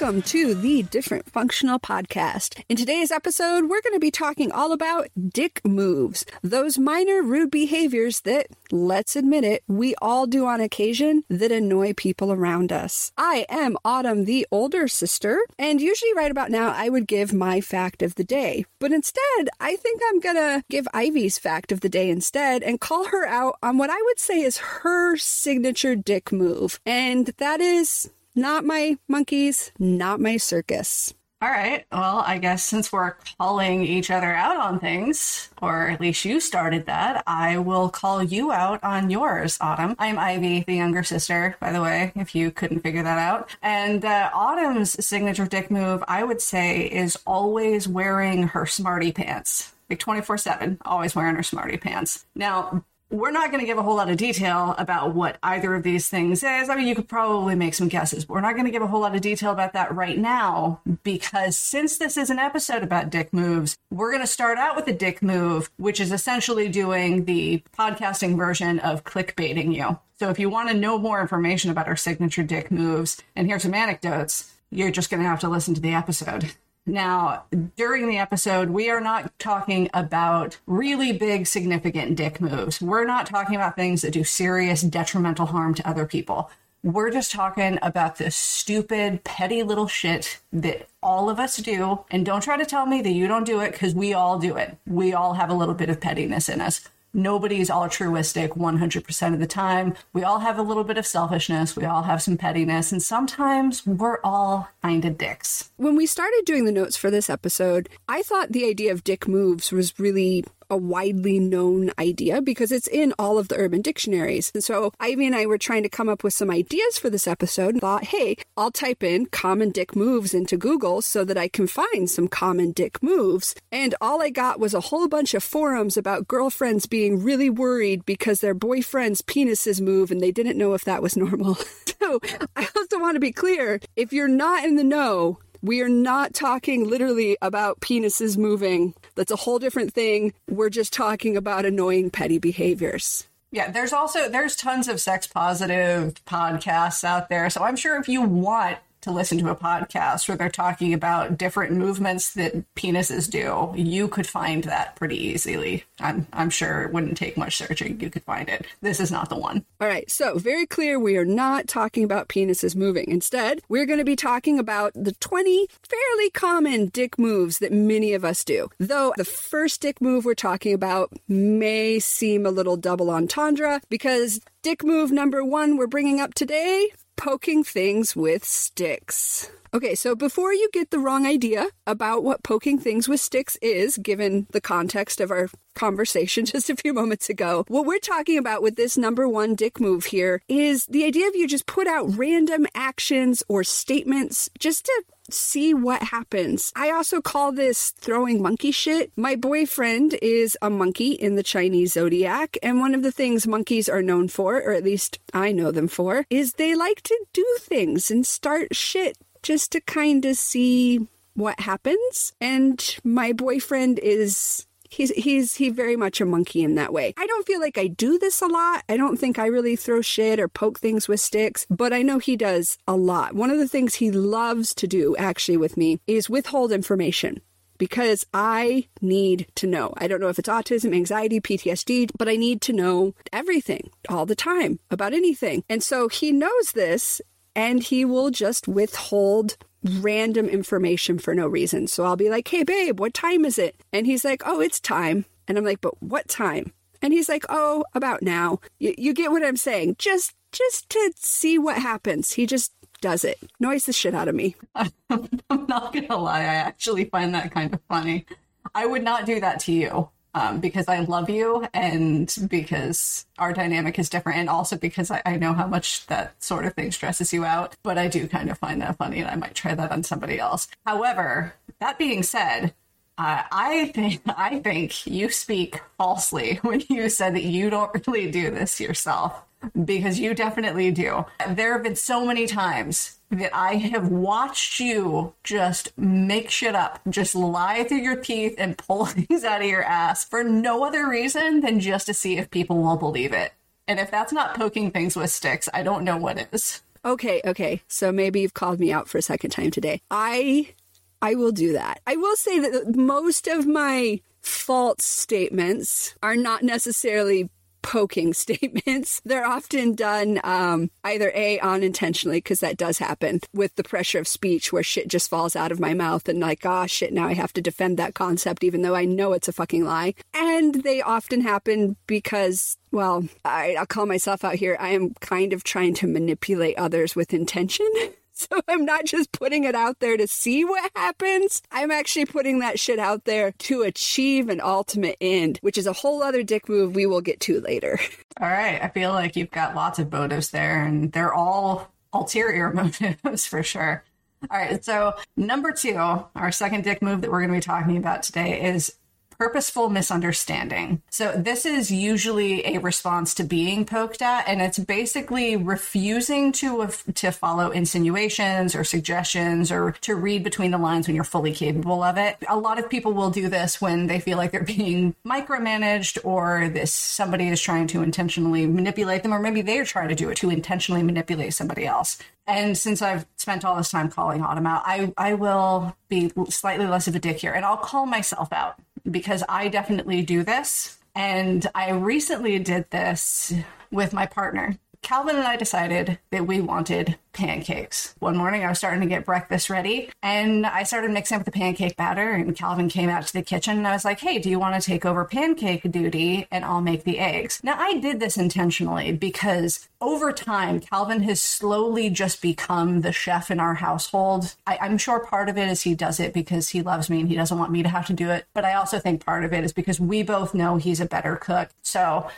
Welcome to the Different Functional Podcast. In today's episode, we're going to be talking all about dick moves, those minor rude behaviors that, let's admit it, we all do on occasion that annoy people around us. I am Autumn, the older sister, and usually right about now I would give my fact of the day. But instead, I think I'm going to give Ivy's fact of the day instead and call her out on what I would say is her signature dick move. And that is not my monkeys, not my circus. All right. Well, I guess since we're calling each other out on things, or at least you started that, I will call you out on yours, Autumn. I'm Ivy, the younger sister, by the way, if you couldn't figure that out. And uh, Autumn's signature dick move, I would say, is always wearing her smarty pants. Like 24 7, always wearing her smarty pants. Now, we're not going to give a whole lot of detail about what either of these things is. I mean, you could probably make some guesses, but we're not going to give a whole lot of detail about that right now because since this is an episode about dick moves, we're going to start out with a dick move, which is essentially doing the podcasting version of clickbaiting you. So if you want to know more information about our signature dick moves and hear some anecdotes, you're just going to have to listen to the episode. Now, during the episode, we are not talking about really big, significant dick moves. We're not talking about things that do serious, detrimental harm to other people. We're just talking about the stupid, petty little shit that all of us do. And don't try to tell me that you don't do it because we all do it. We all have a little bit of pettiness in us nobody's altruistic 100% of the time. We all have a little bit of selfishness. We all have some pettiness. And sometimes we're all kind of dicks. When we started doing the notes for this episode, I thought the idea of dick moves was really a widely known idea because it's in all of the urban dictionaries. And so Ivy and I were trying to come up with some ideas for this episode and thought, hey, I'll type in common dick moves into Google so that I can find some common dick moves. And all I got was a whole bunch of forums about girlfriends being really worried because their boyfriend's penises move and they didn't know if that was normal. so I also want to be clear if you're not in the know, we are not talking literally about penises moving. That's a whole different thing. We're just talking about annoying petty behaviors. Yeah, there's also there's tons of sex positive podcasts out there. So I'm sure if you want to listen to a podcast where they're talking about different movements that penises do, you could find that pretty easily. I'm, I'm sure it wouldn't take much searching. You could find it. This is not the one. All right. So, very clear, we are not talking about penises moving. Instead, we're going to be talking about the 20 fairly common dick moves that many of us do. Though the first dick move we're talking about may seem a little double entendre because dick move number one we're bringing up today poking things with sticks. Okay, so before you get the wrong idea about what poking things with sticks is, given the context of our conversation just a few moments ago, what we're talking about with this number one dick move here is the idea of you just put out random actions or statements just to see what happens. I also call this throwing monkey shit. My boyfriend is a monkey in the Chinese zodiac, and one of the things monkeys are known for, or at least I know them for, is they like to do things and start shit just to kind of see what happens. And my boyfriend is he's he's he very much a monkey in that way. I don't feel like I do this a lot. I don't think I really throw shit or poke things with sticks, but I know he does a lot. One of the things he loves to do actually with me is withhold information because I need to know. I don't know if it's autism, anxiety, PTSD, but I need to know everything all the time about anything. And so he knows this and he will just withhold random information for no reason. So I'll be like, hey, babe, what time is it? And he's like, oh, it's time. And I'm like, but what time? And he's like, oh, about now. Y- you get what I'm saying? Just, just to see what happens. He just does it. Noise the shit out of me. I'm not gonna lie, I actually find that kind of funny. I would not do that to you um, because I love you and because our dynamic is different, and also because I, I, know how much that sort of thing stresses you out. But I do kind of find that funny, and I might try that on somebody else. However, that being said, uh, I think I think you speak falsely when you said that you don't really do this yourself because you definitely do. There have been so many times that I have watched you just make shit up, just lie through your teeth and pull things out of your ass for no other reason than just to see if people will believe it. And if that's not poking things with sticks, I don't know what is. Okay, okay. So maybe you've called me out for a second time today. I I will do that. I will say that most of my false statements are not necessarily poking statements. They're often done um, either A, unintentionally, because that does happen with the pressure of speech where shit just falls out of my mouth and like, ah, oh, shit, now I have to defend that concept even though I know it's a fucking lie. And they often happen because well, I, will call myself out here. I am kind of trying to manipulate others with intention. So I'm not just putting it out there to see what happens. I'm actually putting that shit out there to achieve an ultimate end, which is a whole other dick move we will get to later. All right. I feel like you've got lots of motives there, and they're all ulterior motives for sure. All right. So, number two, our second dick move that we're going to be talking about today is purposeful misunderstanding. So, this is usually a response to being poked at, and it's basically refusing to, to follow insinuations or suggestions or to read between the lines when you're fully capable of it. A lot of people will do this when they feel like they're being micromanaged or this somebody is trying to intentionally manipulate them, or maybe they're trying to do it to intentionally manipulate somebody else. And since I've spent all this time calling Autumn out, I, I will be slightly less of a dick here and I'll call myself out because I definitely do this. And I recently did this with my partner. Calvin and I decided that we wanted pancakes. One morning, I was starting to get breakfast ready, and I started mixing up the pancake batter. And Calvin came out to the kitchen, and I was like, "Hey, do you want to take over pancake duty, and I'll make the eggs?" Now, I did this intentionally because over time, Calvin has slowly just become the chef in our household. I, I'm sure part of it is he does it because he loves me and he doesn't want me to have to do it, but I also think part of it is because we both know he's a better cook. So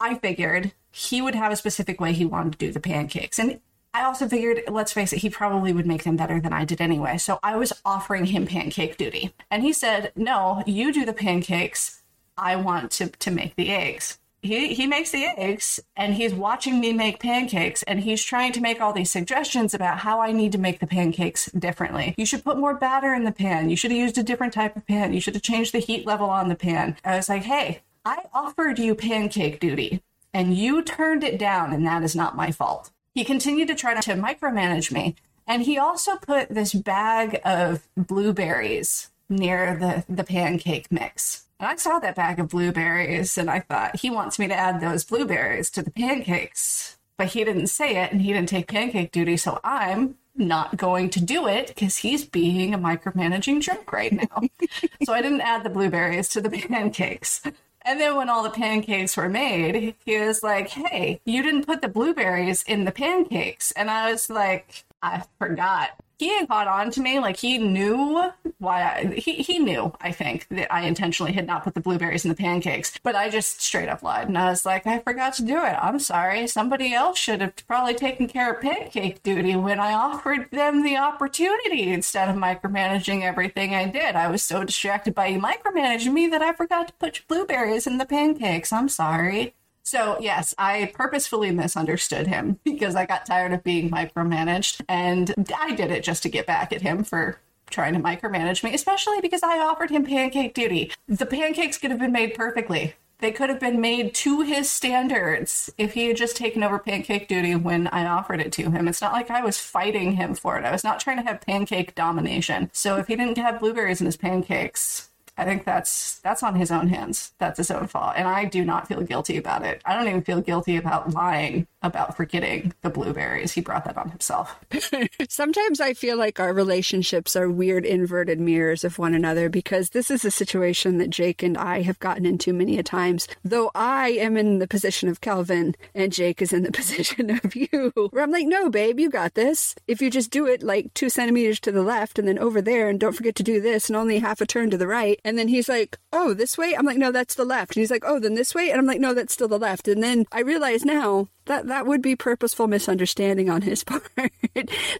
I figured he would have a specific way he wanted to do the pancakes. And I also figured, let's face it, he probably would make them better than I did anyway. So I was offering him pancake duty. And he said, No, you do the pancakes. I want to, to make the eggs. He, he makes the eggs and he's watching me make pancakes and he's trying to make all these suggestions about how I need to make the pancakes differently. You should put more batter in the pan. You should have used a different type of pan. You should have changed the heat level on the pan. I was like, hey, I offered you pancake duty and you turned it down, and that is not my fault. He continued to try to micromanage me. And he also put this bag of blueberries near the, the pancake mix. And I saw that bag of blueberries and I thought, he wants me to add those blueberries to the pancakes. But he didn't say it and he didn't take pancake duty, so I'm not going to do it because he's being a micromanaging jerk right now. so I didn't add the blueberries to the pancakes. And then when all the pancakes were made, he was like, Hey, you didn't put the blueberries in the pancakes. And I was like, I forgot he had caught on to me like he knew why I, he, he knew i think that i intentionally had not put the blueberries in the pancakes but i just straight up lied and i was like i forgot to do it. I'm sorry. Somebody else should have probably taken care of pancake duty when i offered them the opportunity. Instead of micromanaging everything i did i was so distracted by you micromanaging me that i forgot to put your blueberries in the pancakes. I'm sorry so, yes, I purposefully misunderstood him because I got tired of being micromanaged. And I did it just to get back at him for trying to micromanage me, especially because I offered him pancake duty. The pancakes could have been made perfectly. They could have been made to his standards if he had just taken over pancake duty when I offered it to him. It's not like I was fighting him for it. I was not trying to have pancake domination. So if he didn't have blueberries in his pancakes, I think that's that's on his own hands. That's his own fault. And I do not feel guilty about it. I don't even feel guilty about lying about forgetting the blueberries. He brought that on himself. Sometimes I feel like our relationships are weird inverted mirrors of one another because this is a situation that Jake and I have gotten into many a times. Though I am in the position of Calvin and Jake is in the position of you, where I'm like, no, babe, you got this. If you just do it like two centimeters to the left and then over there and don't forget to do this and only half a turn to the right, and then he's like, oh, this way? I'm like, no, that's the left. And he's like, oh, then this way? And I'm like, no, that's still the left. And then I realize now that that would be purposeful misunderstanding on his part.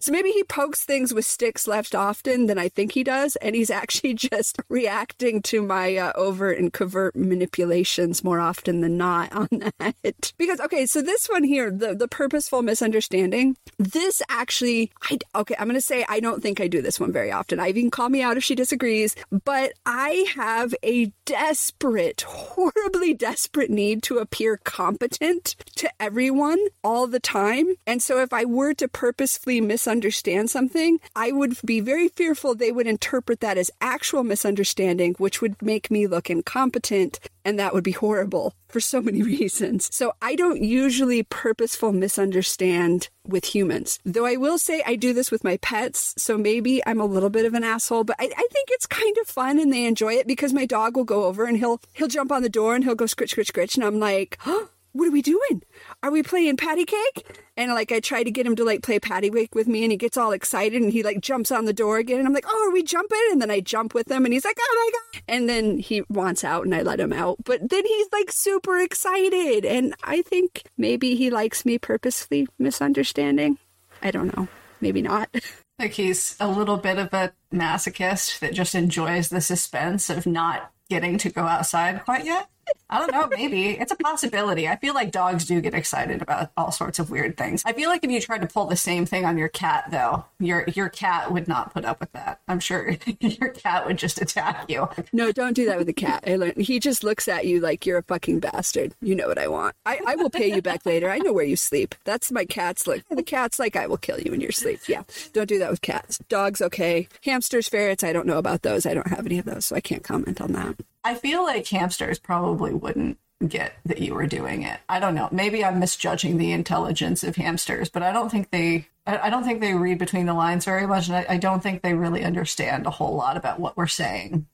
so maybe he pokes things with sticks less often than I think he does, and he's actually just reacting to my uh, overt and covert manipulations more often than not on that. because okay, so this one here, the the purposeful misunderstanding, this actually, I okay, I'm gonna say I don't think I do this one very often. Ivy can call me out if she disagrees, but I have a desperate, horribly desperate need to appear competent to everyone one all the time. And so if I were to purposefully misunderstand something, I would be very fearful they would interpret that as actual misunderstanding, which would make me look incompetent. And that would be horrible for so many reasons. So I don't usually purposeful misunderstand with humans. Though I will say I do this with my pets. So maybe I'm a little bit of an asshole, but I, I think it's kind of fun and they enjoy it because my dog will go over and he'll he'll jump on the door and he'll go scritch, scritch, scritch. And I'm like, huh? What are we doing? Are we playing patty cake? And like I try to get him to like play patty cake with me and he gets all excited and he like jumps on the door again and I'm like, Oh, are we jumping? And then I jump with him and he's like, Oh my god and then he wants out and I let him out. But then he's like super excited and I think maybe he likes me purposely misunderstanding. I don't know. Maybe not. Like he's a little bit of a masochist that just enjoys the suspense of not getting to go outside quite yet. I don't know, maybe. It's a possibility. I feel like dogs do get excited about all sorts of weird things. I feel like if you tried to pull the same thing on your cat though, your your cat would not put up with that. I'm sure your cat would just attack you. No, don't do that with a cat. He just looks at you like you're a fucking bastard. You know what I want. I, I will pay you back later. I know where you sleep. That's my cat's like the cat's like I will kill you in your sleep. Yeah. Don't do that with cats. Dogs okay. Hamsters, ferrets, I don't know about those. I don't have any of those, so I can't comment on that. I feel like hamsters probably wouldn't get that you were doing it. I don't know. Maybe I'm misjudging the intelligence of hamsters, but I don't think they. I don't think they read between the lines very much, and I, I don't think they really understand a whole lot about what we're saying.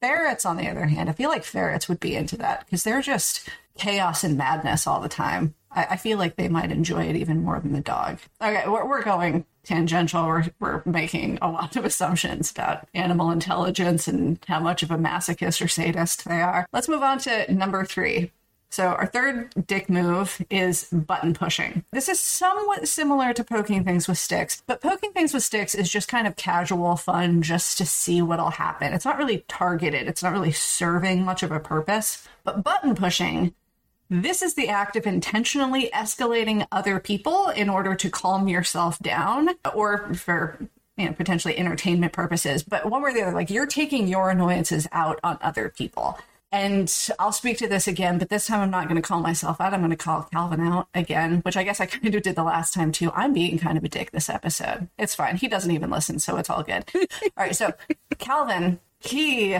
Ferrets, on the other hand, I feel like ferrets would be into that because they're just chaos and madness all the time. I, feel like they might enjoy it even more than the dog. Okay, we're going tangential. We're, we're making a lot of assumptions about animal intelligence and how much of a masochist or sadist they are. Let's move on to number three. So, our third dick move is button pushing. This is somewhat similar to poking things with sticks, but poking things with sticks is just kind of casual fun just to see what'll happen. It's not really targeted, it's not really serving much of a purpose. But button pushing this is the act of intentionally escalating other people in order to calm yourself down or for you know, potentially entertainment purposes. But one way or the other, like you're taking your annoyances out on other people. And I'll speak to this again, but this time I'm not going to call myself out. I'm going to call Calvin out again, which I guess I kind of did the last time too. I'm being kind of a dick this episode. It's fine. He doesn't even listen, so it's all good. all right. So Calvin, he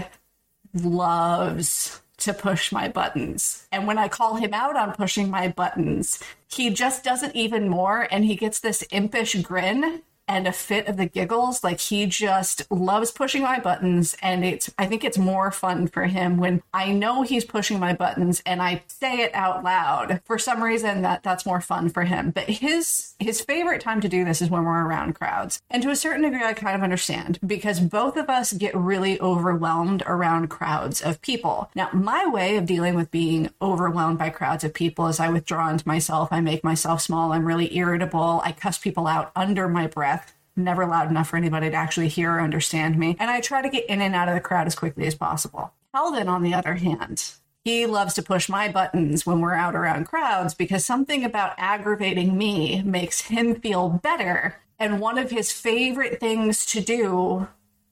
loves to push my buttons. And when I call him out on pushing my buttons, he just does it even more and he gets this impish grin and a fit of the giggles. Like he just loves pushing my buttons. And it's, I think it's more fun for him when I know he's pushing my buttons and I say it out loud. For some reason that that's more fun for him. But his, his favorite time to do this is when we're around crowds. And to a certain degree, I kind of understand because both of us get really overwhelmed around crowds of people. Now, my way of dealing with being overwhelmed by crowds of people is I withdraw into myself. I make myself small. I'm really irritable. I cuss people out under my breath never loud enough for anybody to actually hear or understand me. And I try to get in and out of the crowd as quickly as possible. Calvin, on the other hand, he loves to push my buttons when we're out around crowds because something about aggravating me makes him feel better. And one of his favorite things to do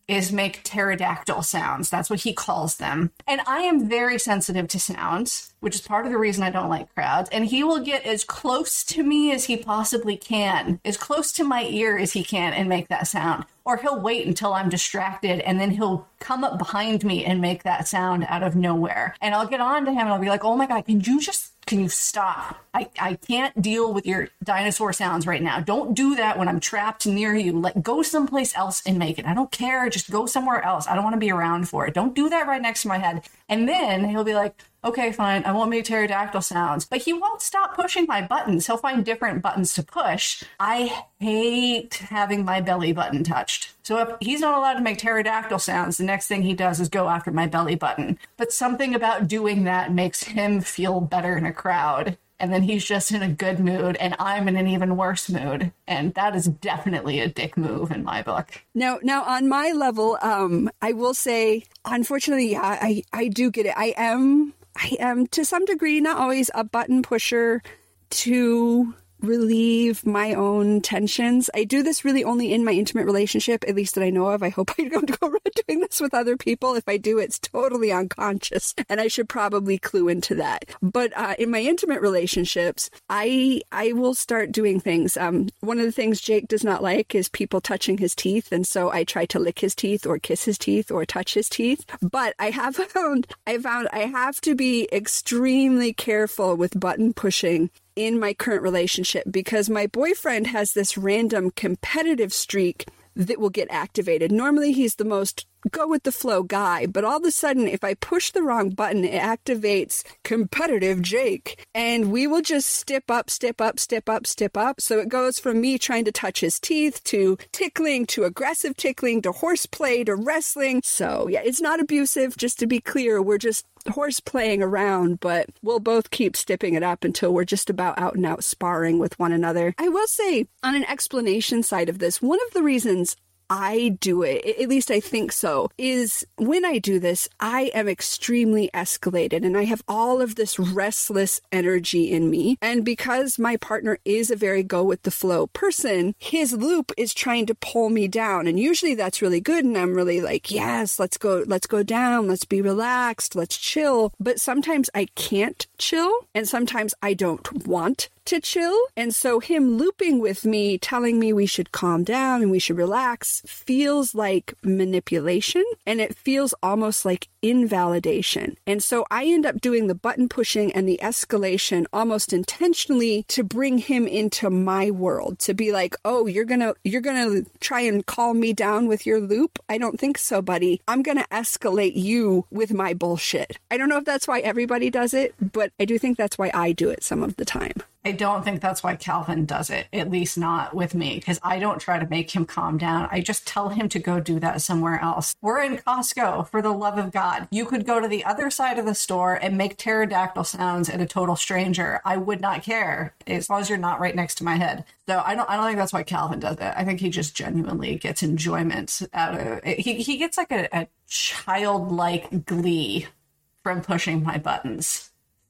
is make pterodactyl sounds. That's what he calls them. And I am very sensitive to sounds, which is part of the reason I don't like crowds. And he will get as close to me as he possibly can, as close to my ear as he can, and make that sound. Or he'll wait until I'm distracted and then he'll come up behind me and make that sound out of nowhere. And I'll get on to him and I'll be like, oh my God, can you just can you stop? I, I can't deal with your dinosaur sounds right now. Don't do that when I'm trapped near you. Let go someplace else and make it. I don't care. Just go somewhere else. I don't want to be around for it. Don't do that right next to my head. And then he'll be like, okay, fine, I won't make pterodactyl sounds. But he won't stop pushing my buttons. He'll find different buttons to push. I hate having my belly button touched. So if he's not allowed to make pterodactyl sounds, the next thing he does is go after my belly button. But something about doing that makes him feel better in a crowd and then he's just in a good mood and I'm in an even worse mood. And that is definitely a dick move in my book. Now now on my level, um, I will say unfortunately, yeah, I, I do get it. I am I am to some degree not always a button pusher to relieve my own tensions. I do this really only in my intimate relationship, at least that I know of. I hope I don't go around doing this with other people. If I do, it's totally unconscious, and I should probably clue into that. But uh, in my intimate relationships, I I will start doing things. Um, one of the things Jake does not like is people touching his teeth, and so I try to lick his teeth or kiss his teeth or touch his teeth. But I have found I found I have to be extremely careful with button pushing in my current relationship because my boyfriend has this random competitive streak that will get activated. Normally, he's the most go with the flow guy, but all of a sudden, if I push the wrong button, it activates competitive Jake, and we will just step up, step up, step up, step up. So it goes from me trying to touch his teeth to tickling to aggressive tickling to horseplay to wrestling. So yeah, it's not abusive. Just to be clear, we're just horse playing around, but we'll both keep stepping it up until we're just about out and out sparring with one another. I will say, on an explanation side of this, one of the reasons I do it, at least I think so, is when I do this, I am extremely escalated and I have all of this restless energy in me. And because my partner is a very go with the flow person, his loop is trying to pull me down. And usually that's really good. And I'm really like, yes, let's go, let's go down. Let's be relaxed. Let's chill. But sometimes I can't chill. And sometimes I don't want to chill. And so him looping with me, telling me we should calm down and we should relax feels like manipulation and it feels almost like invalidation. And so I end up doing the button pushing and the escalation almost intentionally to bring him into my world to be like, "Oh, you're going to you're going to try and calm me down with your loop? I don't think so, buddy. I'm going to escalate you with my bullshit." I don't know if that's why everybody does it, but I do think that's why I do it some of the time. I don't think that's why Calvin does it, at least not with me, because I don't try to make him calm down. I just tell him to go do that somewhere else. We're in Costco, for the love of God. You could go to the other side of the store and make pterodactyl sounds at a total stranger. I would not care, as long as you're not right next to my head. So I don't I don't think that's why Calvin does it. I think he just genuinely gets enjoyment out of it. He, he gets like a, a childlike glee from pushing my buttons.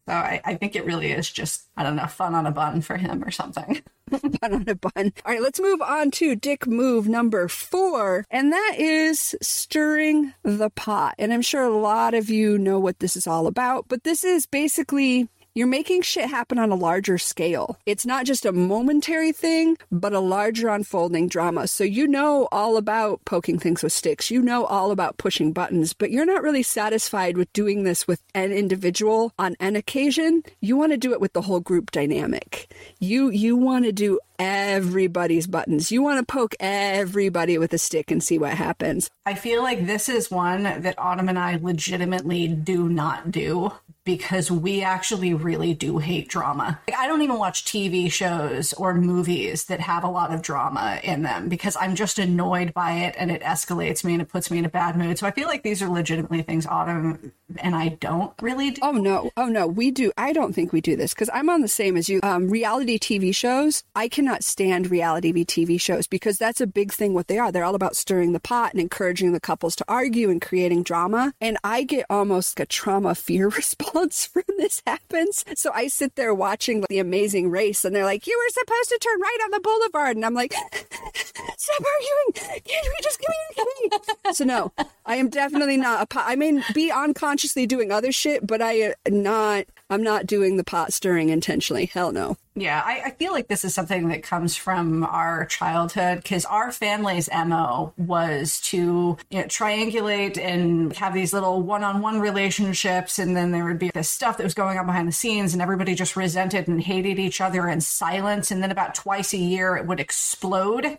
So I, I, think it really is just, I don't know, fun on a bun for him or something. fun on a bun. All right, let's move on to dick move number four, and that is stirring the pot. And I'm sure a lot of you know what this is all about, but this is basically you're making shit happen on a larger scale. It's not just a momentary thing, but a larger unfolding drama. So you know all about poking things with sticks. You know all about pushing buttons, but you're not really satisfied with doing this with an individual on an occasion. You want to do it with the whole group dynamic. You you want to do everybody's buttons. You want to poke everybody with a stick and see what happens. I feel like this is one that Autumn and I legitimately do not do because we actually really do hate drama. Like, I don't even watch TV shows or movies that have a lot of drama in them because I'm just annoyed by it and it escalates me and it puts me in a bad mood. So I feel like these are legitimately things Autumn and I don't really do. Oh no, oh no, we do. I don't think we do this because I'm on the same as you. Um, reality TV shows, I cannot stand reality TV shows because that's a big thing. What they are, they're all about stirring the pot and encouraging the couples to argue and creating drama. And I get almost like a trauma fear response when this happens. So I sit there watching the Amazing Race, and they're like, "You were supposed to turn right on the boulevard," and I'm like, "Stop arguing! Can't we just communicate?" so no, I am definitely not a. Po- I may be unconsciously doing other shit, but I am uh, not. I'm not doing the pot stirring intentionally. Hell no. Yeah, I, I, feel like this is something that comes from our childhood because our family's MO was to you know, triangulate and have these little one on one relationships. And then there would be this stuff that was going on behind the scenes, and everybody just resented and hated each other in silence. And then about twice a year, it would explode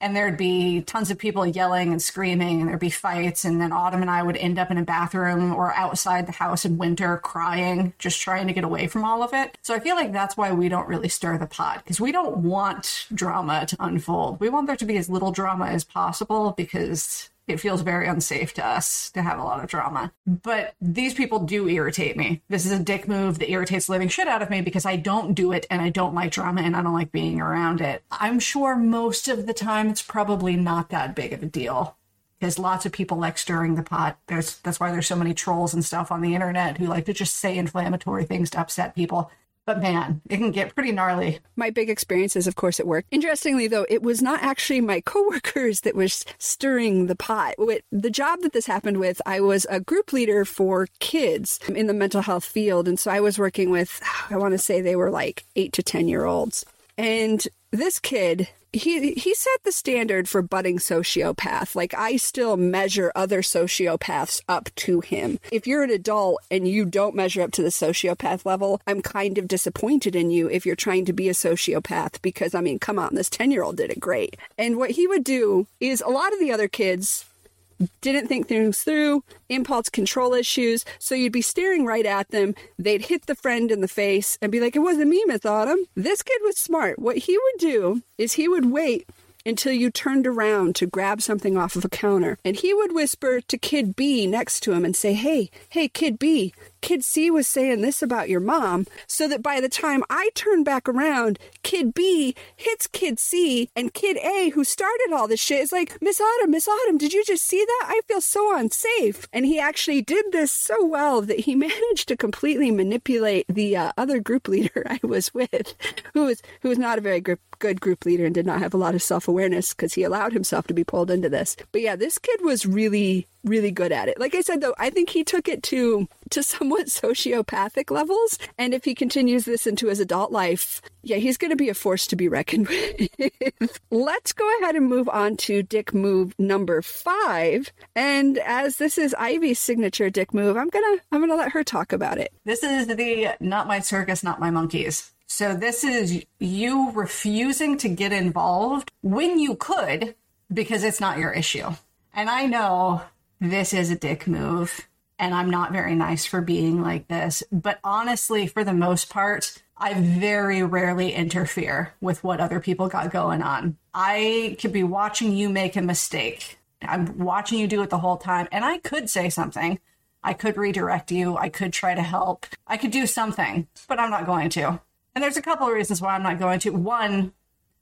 and there'd be tons of people yelling and screaming and there'd be fights and then autumn and i would end up in a bathroom or outside the house in winter crying just trying to get away from all of it. So i feel like that's why we don't really stir the pot because we don't want drama to unfold. We want there to be as little drama as possible because it feels very unsafe to us to have a lot of drama. But these people do irritate me. This is a dick move that irritates the living shit out of me because I don't do it and I don't like drama and I don't like being around it. I'm sure most of the time it's probably not that big of a deal because lots of people like stirring the pot. There's that's why there's so many trolls and stuff on the internet who like to just say inflammatory things to upset people. But man, it can get pretty gnarly. My big experiences, of course, at work. Interestingly, though, it was not actually my coworkers that was stirring the pot. With the job that this happened with, I was a group leader for kids in the mental health field. And so I was working with, I want to say they were like eight to 10 year olds. And this kid he he set the standard for budding sociopath. Like I still measure other sociopaths up to him. If you're an adult and you don't measure up to the sociopath level, I'm kind of disappointed in you if you're trying to be a sociopath because I mean, come on, this 10-year-old did it great. And what he would do is a lot of the other kids didn't think things through, impulse control issues. So you'd be staring right at them. They'd hit the friend in the face and be like, It wasn't me, Miss Autumn. This kid was smart. What he would do is he would wait until you turned around to grab something off of a counter. And he would whisper to Kid B next to him and say, Hey, hey, Kid B, Kid C was saying this about your mom, so that by the time I turn back around, Kid B hits Kid C, and Kid A, who started all this shit, is like, Miss Autumn, Miss Autumn, did you just see that? I feel so unsafe. And he actually did this so well that he managed to completely manipulate the uh, other group leader I was with, who was who was not a very good, good group leader and did not have a lot of self awareness because he allowed himself to be pulled into this. But yeah, this kid was really really good at it. Like I said though, I think he took it to to somewhat sociopathic levels and if he continues this into his adult life, yeah, he's going to be a force to be reckoned with. Let's go ahead and move on to dick move number 5. And as this is Ivy's signature dick move, I'm to I'm to let her talk about it. This is the not my circus, not my monkeys. So this is you refusing to get involved when you could because it's not your issue. And I know this is a dick move and I'm not very nice for being like this. But honestly, for the most part, I very rarely interfere with what other people got going on. I could be watching you make a mistake. I'm watching you do it the whole time, and I could say something. I could redirect you. I could try to help. I could do something, but I'm not going to. And there's a couple of reasons why I'm not going to. One,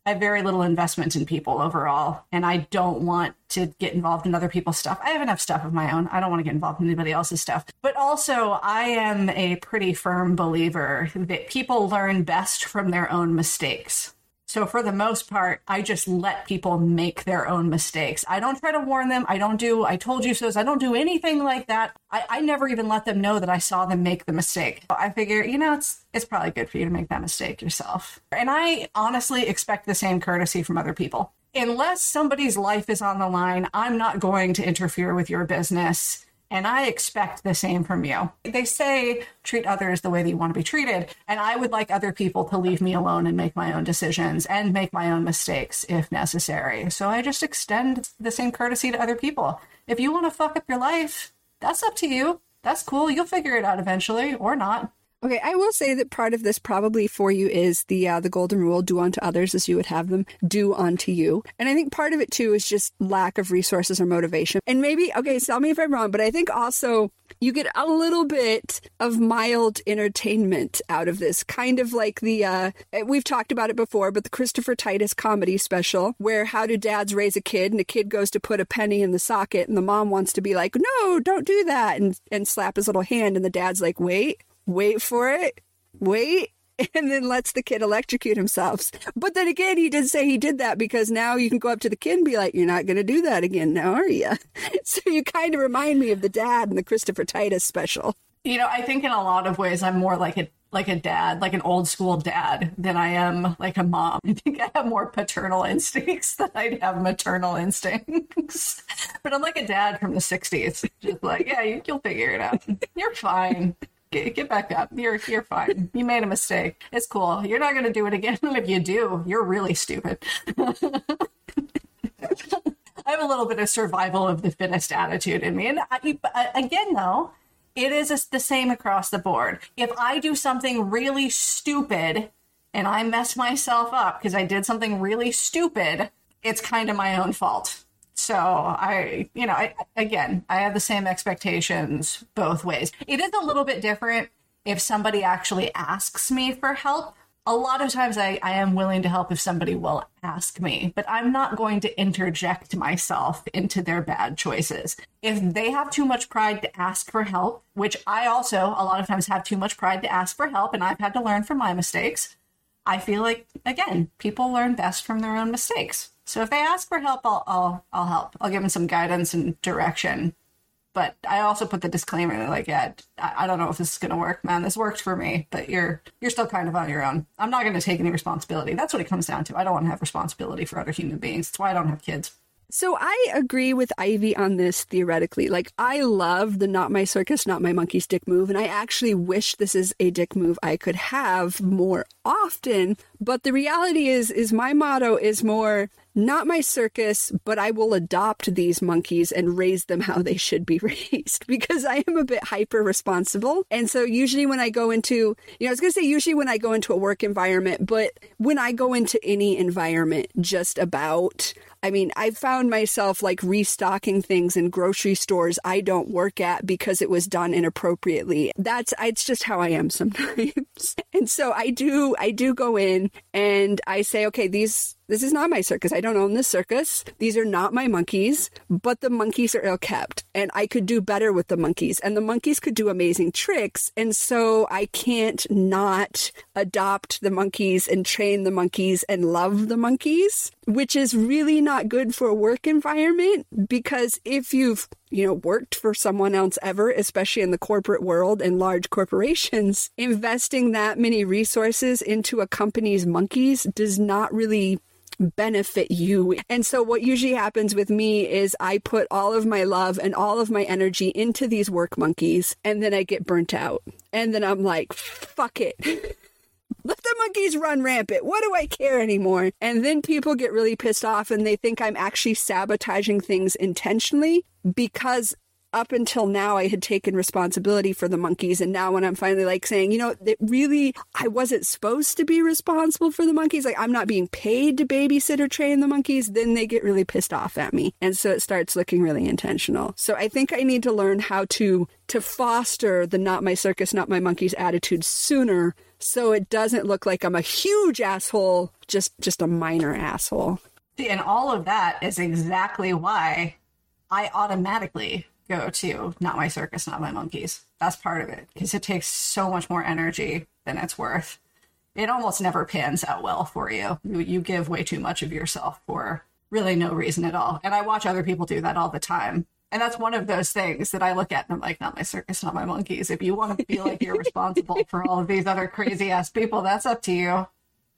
I have very little investment in people overall, and I don't want to get involved in other people's stuff. I have enough stuff of my own. I don't want to get involved in anybody else's stuff. But also, I am a pretty firm believer that people learn best from their own mistakes. So for the most part, I just let people make their own mistakes. I don't try to warn them. I don't do, I told you so's. I don't do anything like that. I, I never even let them know that I saw them make the mistake. I figure, you know, it's, it's probably good for you to make that mistake yourself. And I honestly expect the same courtesy from other people. Unless somebody's life is on the line, I'm not going to interfere with your business and I expect the same from you. They say treat others the way that you want to be treated. And I would like other people to leave me alone and make my own decisions and make my own mistakes if necessary. So I just extend the same courtesy to other people. If you want to fuck up your life, that's up to you. That's cool. You'll figure it out eventually or not. Okay, I will say that part of this probably for you is the uh, the golden rule: do unto others as you would have them do unto you. And I think part of it too is just lack of resources or motivation. And maybe, okay, tell me if I'm wrong, but I think also you get a little bit of mild entertainment out of this, kind of like the uh, we've talked about it before, but the Christopher Titus comedy special, where how do dads raise a kid, and a kid goes to put a penny in the socket, and the mom wants to be like, no, don't do that, and and slap his little hand, and the dad's like, wait wait for it, wait, and then lets the kid electrocute himself. But then again, he did say he did that because now you can go up to the kid and be like, You're not going to do that again now, are you? So you kind of remind me of the dad in the Christopher Titus special. You know, I think in a lot of ways, I'm more like a like a dad, like an old school dad, than I am like a mom. I think I have more paternal instincts than I'd have maternal instincts. but I'm like a dad from the '60s, just like, yeah, you, you'll figure it out. You're fine get, get back up. You're you're fine. You made a mistake. It's cool. You're not going to do it again. if you do, you're really stupid. I have a little bit of survival of the fittest attitude in me, and I, again, though, it is the same across the board. If I do something really stupid and I mess myself up because I did something really stupid, it's kind of my own fault. So I, you know, I, again, I have the same expectations both ways. It is a little bit different if somebody actually asks me for help. a lot of times I, I am willing to help if somebody will ask me, but I'm not going to interject myself into their bad choices. If they have too much pride to ask for help, which I also a lot of times have too much pride to ask for help, and I've had to learn from my mistakes, I feel like, again, people learn best from their own mistakes. So if they ask for help, I'll, I'll, I'll help. I'll give them some guidance and direction but I also put the disclaimer that like, yeah, I don't know if this is to work, man. This worked for me, but you're you're still kind of on your own. I'm not to take any responsibility. That's what it comes down to. I don't want to have responsibility for other human beings. That's why I don't have kids. So I agree with Ivy on this theoretically. Like I love the not my circus, not my monkey's dick move. And I actually wish this is a dick move I could have more often. But the reality is, is my motto is more not my circus, but I will adopt these monkeys and raise them how they should be raised because I am a bit hyper responsible. And so usually when I go into, you know, I was going to say usually when I go into a work environment, but when I go into any environment, just about, I mean, I've found myself like restocking things in grocery stores I don't work at because it was done inappropriately. That's, it's just how I am sometimes. and so I do, I do go in and I say, okay, these, this is not my circus. I don't own this circus. These are not my monkeys, but the monkeys are ill kept and I could do better with the monkeys and the monkeys could do amazing tricks. And so I can't not adopt the monkeys and train the monkeys and love the monkeys, which is really not good for a work environment because if you've you know, worked for someone else ever, especially in the corporate world and large corporations, investing that many resources into a company's monkeys does not really benefit you. And so what usually happens with me is I put all of my love and all of my energy into these work monkeys and then I get burnt out. And then I'm like, fuck it. Let the monkeys run rampant. What do I care anymore? And then people get really pissed off and they think I'm actually sabotaging things intentionally because up until now I had taken responsibility for the monkeys and now when I'm finally like saying, you know, it really I wasn't supposed to be responsible for the monkeys, like I'm not being paid to babysit or train the monkeys, then they get really pissed off at me. And so it starts looking really intentional. So I think I need to learn how to to foster the not my circus, not my monkeys attitude sooner so it doesn't look like I'm a huge asshole, just just a minor asshole. And all of that is exactly why I automatically go to not my circus, not my monkeys. That's part of it because it takes so much more energy than it's worth. It almost never pans out well for you. you. You give way too much of yourself for really no reason at all. And I watch other people do that all the time. And that's one of those things that I look at and I'm like, not my circus, not my monkeys. If you want to feel like you're responsible for all of these other crazy ass people, that's up to you.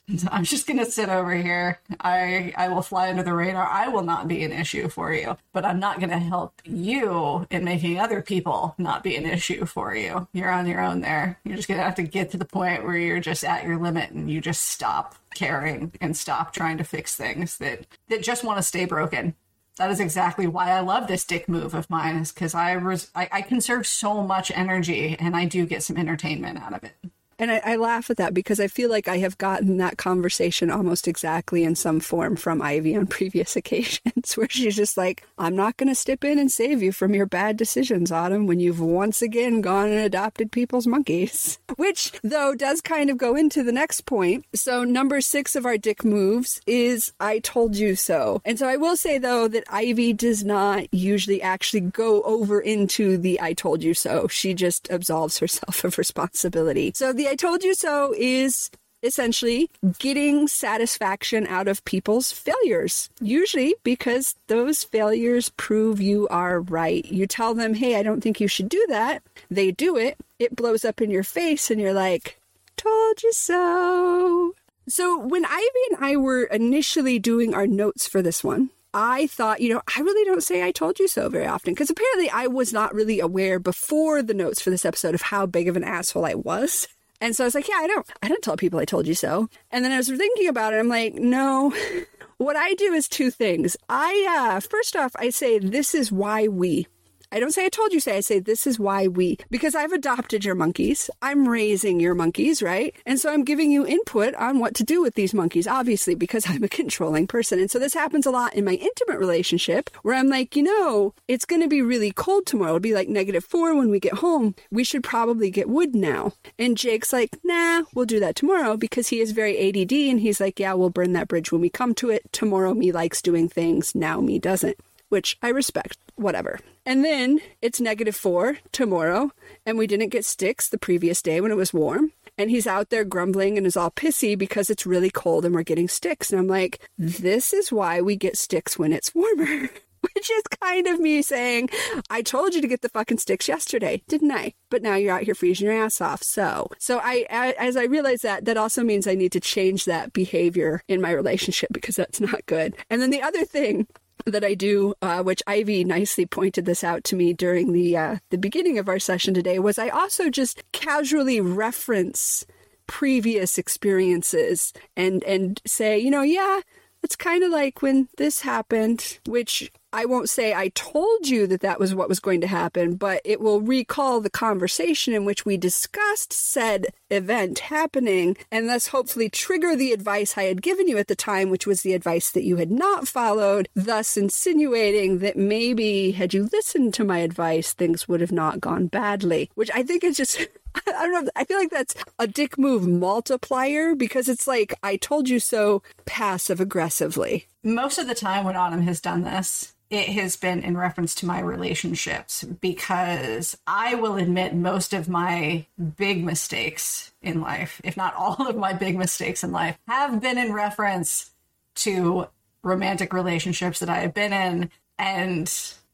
I'm just going to sit over here. I I will fly under the radar. I will not be an issue for you, but I'm not going to help you in making other people not be an issue for you. You're on your own there. You're just going to have to get to the point where you're just at your limit and you just stop caring and stop trying to fix things that that just want to stay broken. That is exactly why I love this dick move of mine is because I, res- I I conserve so much energy and I do get some entertainment out of it. And I, I, laugh at that because I feel like I have gotten that conversation almost exactly in some form from Ivy on previous occasions, where she's just like, I'm not going to step in and save you from your bad decisions, Autumn, when you've once again gone and adopted people's monkeys. Which, though, does kind of go into the next point. So, number six of our dick moves is I told you so. And so I will say, though, that Ivy does not usually actually go over into the I told you so. She just absolves herself of responsibility. So, the I told you so is essentially getting satisfaction out of people's failures. Usually because those failures prove you are right. You tell them, hey, I don't think you should do that. They do it. It blows up in your face, and you're like, told you so. So when Ivy and I were initially doing our notes for this one, I thought, you know, I really don't say I told you so very often because apparently I was not really aware before the notes for this episode of how big of an asshole I was. And so I was like, yeah, I don't, I don't tell people I told you so. And then I was thinking about it. I'm like, no, what I do is two things. I, uh, first off, I say, this is why we, I don't say I told you, say I say this is why we, because I've adopted your monkeys. I'm raising your monkeys, right? And so I'm giving you input on what to do with these monkeys, obviously, because I'm a controlling person. And so this happens a lot in my intimate relationship where I'm like, you know, it's going to be really cold tomorrow. It'll be like negative four when we get home. We should probably get wood now. And Jake's like, nah, we'll do that tomorrow because he is very ADD and he's like, yeah, we'll burn that bridge when we come to it. Tomorrow me likes doing things, now me doesn't, which I respect, whatever. And then it's negative four tomorrow, and we didn't get sticks the previous day when it was warm. And he's out there grumbling and is all pissy because it's really cold and we're getting sticks. And I'm like, this is why we get sticks when it's warmer. Which is kind of me saying, I told you to get the fucking sticks yesterday, didn't I? But now you're out here freezing your ass off. So, so I, as I realize that, that also means I need to change that behavior in my relationship because that's not good. And then the other thing that I do, uh, which Ivy nicely pointed this out to me during the uh, the beginning of our session today, was I also just casually reference previous experiences and and say, you know, yeah, it's kind of like when this happened, which I won't say I told you that that was what was going to happen, but it will recall the conversation in which we discussed said event happening and thus hopefully trigger the advice I had given you at the time, which was the advice that you had not followed, thus insinuating that maybe had you listened to my advice, things would have not gone badly, which I think is just. I don't know. I feel like that's a dick move multiplier because it's like, I told you so passive aggressively. Most of the time when Autumn has done this, it has been in reference to my relationships because I will admit most of my big mistakes in life, if not all of my big mistakes in life, have been in reference to romantic relationships that I have been in. And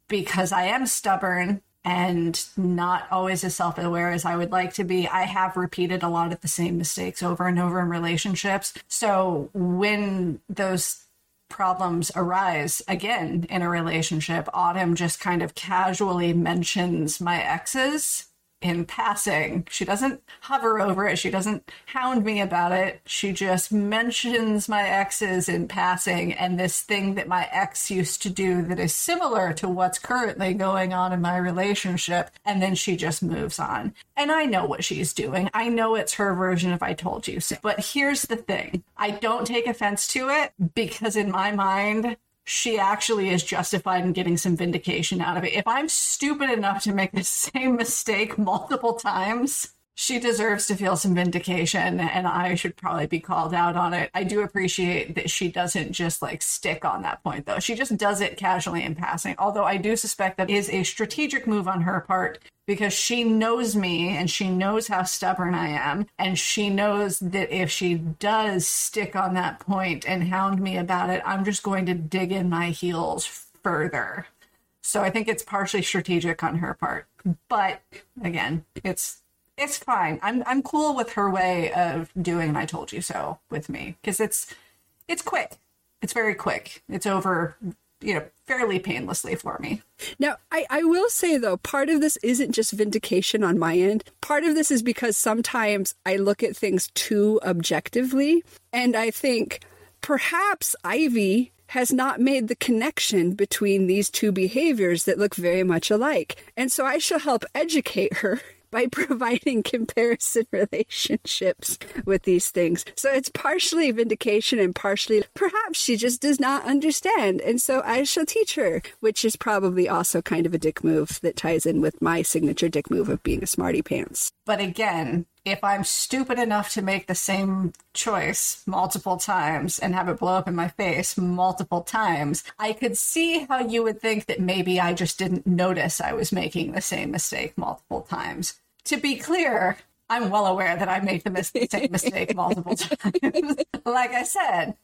because I am stubborn and not always as self aware as I would like to be, I have repeated a lot of the same mistakes over and over in relationships. So when those problems arise again in a relationship, Autumn just kind of casually mentions my exes in passing. She doesn't hover over it. She doesn't hound me about it. She just mentions my exes in passing and this thing that my ex used to do that is similar to what's currently going on in my relationship. And then she just moves on. And I know what she's doing. I know it's her version of I told you so. But here's the thing I don't take offense to it because in my mind, she actually is justified in getting some vindication out of it. If I'm stupid enough to make the same mistake multiple times, she deserves to feel some vindication and I should probably be called out on it. I do appreciate that she doesn't just like stick on that point though. She just does it casually in passing. Although I do suspect that is a strategic move on her part because she knows me and she knows how stubborn I am. And she knows that if she does stick on that point and hound me about it, I'm just going to dig in my heels further. So I think it's partially strategic on her part. But again, it's it's fine. I'm I'm cool with her way of doing I told you so with me because it's it's quick. It's very quick. It's over, you know, fairly painlessly for me. Now, I, I will say though, part of this isn't just vindication on my end. Part of this is because sometimes I look at things too objectively and I think perhaps Ivy has not made the connection between these two behaviors that look very much alike. And so I shall help educate her by providing comparison relationships with these things. So it's partially vindication and partially perhaps she just does not understand. And so I shall teach her, which is probably also kind of a dick move that ties in with my signature dick move of being a smarty pants. But again, if I'm stupid enough to make the same choice multiple times and have it blow up in my face multiple times, I could see how you would think that maybe I just didn't notice I was making the same mistake multiple times to be clear, I'm well aware that I make the same mistake multiple times. like I said,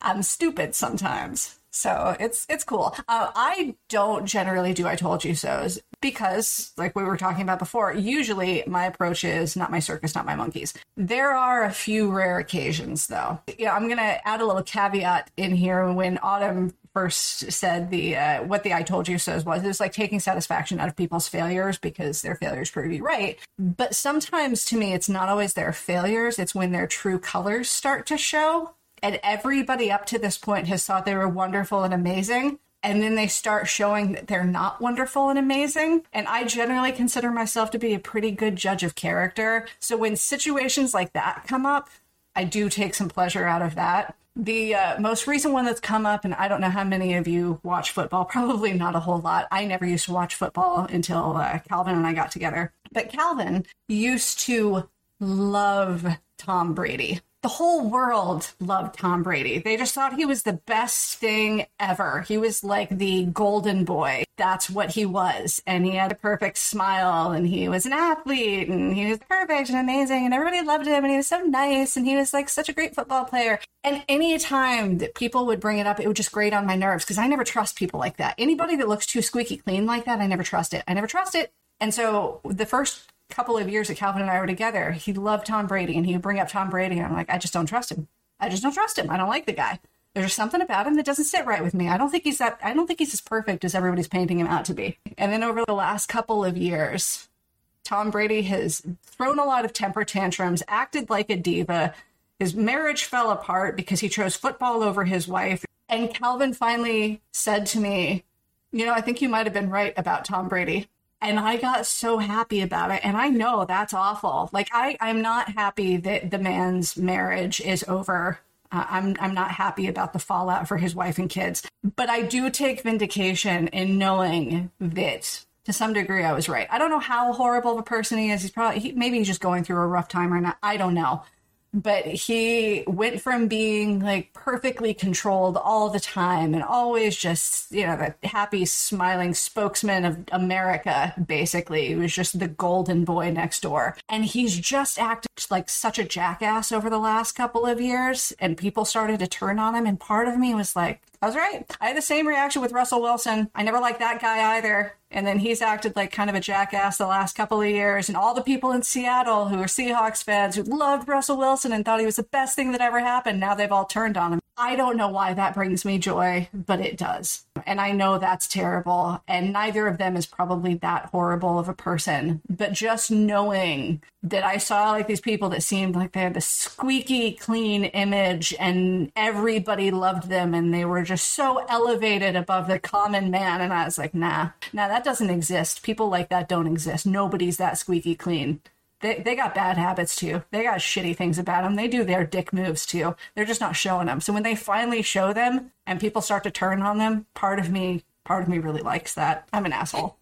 I'm stupid sometimes. So it's it's cool. Uh, I don't generally do I told you so's because, like we were talking about before, usually my approach is not my circus, not my monkeys. There are a few rare occasions, though. Yeah, I'm gonna add a little caveat in here. When Autumn first said the uh, what the I told you says was. It was like taking satisfaction out of people's failures because their failures prove you right. But sometimes to me, it's not always their failures. It's when their true colors start to show. And everybody up to this point has thought they were wonderful and amazing. and then they start showing that they're not wonderful and amazing. And I generally consider myself to be a pretty good judge of character. So when situations like that come up, I do take some pleasure out of that. The uh, most recent one that's come up, and I don't know how many of you watch football, probably not a whole lot. I never used to watch football until uh, Calvin and I got together. But Calvin used to love Tom Brady the whole world loved Tom Brady. They just thought he was the best thing ever. He was like the golden boy. That's what he was. And he had a perfect smile and he was an athlete and he was perfect and amazing and everybody loved him and he was so nice and he was like such a great football player. And any time that people would bring it up, it would just grate on my nerves because I never trust people like that. Anybody that looks too squeaky clean like that, I never trust it. I never trust it. And so the first couple of years that Calvin and I were together, he loved Tom Brady and he would bring up Tom Brady. And I'm like, I just don't trust him. I just don't trust him. I don't like the guy. There's something about him that doesn't sit right with me. I don't think he's that, I don't think he's as perfect as everybody's painting him out to be. And then over the last couple of years, Tom Brady has thrown a lot of temper tantrums, acted like a diva. His marriage fell apart because he chose football over his wife. And Calvin finally said to me, You know, I think you might have been right about Tom Brady and I got so happy about it. And I know that's awful. Like I, I'm not happy that the man's marriage is over. Uh, I'm I'm not happy about the fallout for his wife and kids. But I do take vindication in knowing that to some degree I was right. I don't know how horrible of a person he is. He's probably he, maybe he's just going through a rough time right now. I don't know but he went from being like perfectly controlled all the time and always just you know the happy smiling spokesman of america basically he was just the golden boy next door and he's just acted like such a jackass over the last couple of years and people started to turn on him and part of me was like I was right. I had the same reaction with Russell Wilson. I never liked that guy either. And then he's acted like kind of a jackass the last couple of years. And all the people in Seattle who are Seahawks fans who loved Russell Wilson and thought he was the best thing that ever happened, now they've all turned on him. I don't know why that brings me joy, but it does. And I know that's terrible. And neither of them is probably that horrible of a person. But just knowing that I saw like these people that seemed like they had the squeaky clean image and everybody loved them and they were just so elevated above the common man. And I was like, nah, nah, that doesn't exist. People like that don't exist. Nobody's that squeaky clean they, they got bad habits too. They got shitty things about them. They do their dick moves too. They're just not showing them. So when they finally show them and people start to turn on them, part of me, part of me really likes that. I'm an asshole.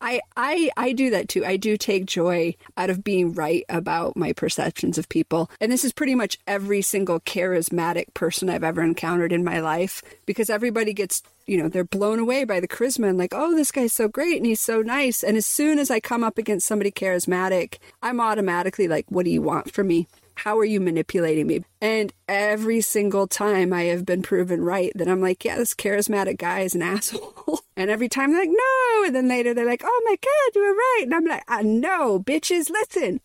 I I I do that too. I do take joy out of being right about my perceptions of people. And this is pretty much every single charismatic person I've ever encountered in my life because everybody gets, you know, they're blown away by the charisma and like, "Oh, this guy's so great and he's so nice." And as soon as I come up against somebody charismatic, I'm automatically like, "What do you want from me?" How are you manipulating me? And every single time I have been proven right that I'm like, yeah, this charismatic guy is an asshole. and every time they're like, no. And then later they're like, oh my God, you were right. And I'm like, uh, I know, bitches, listen.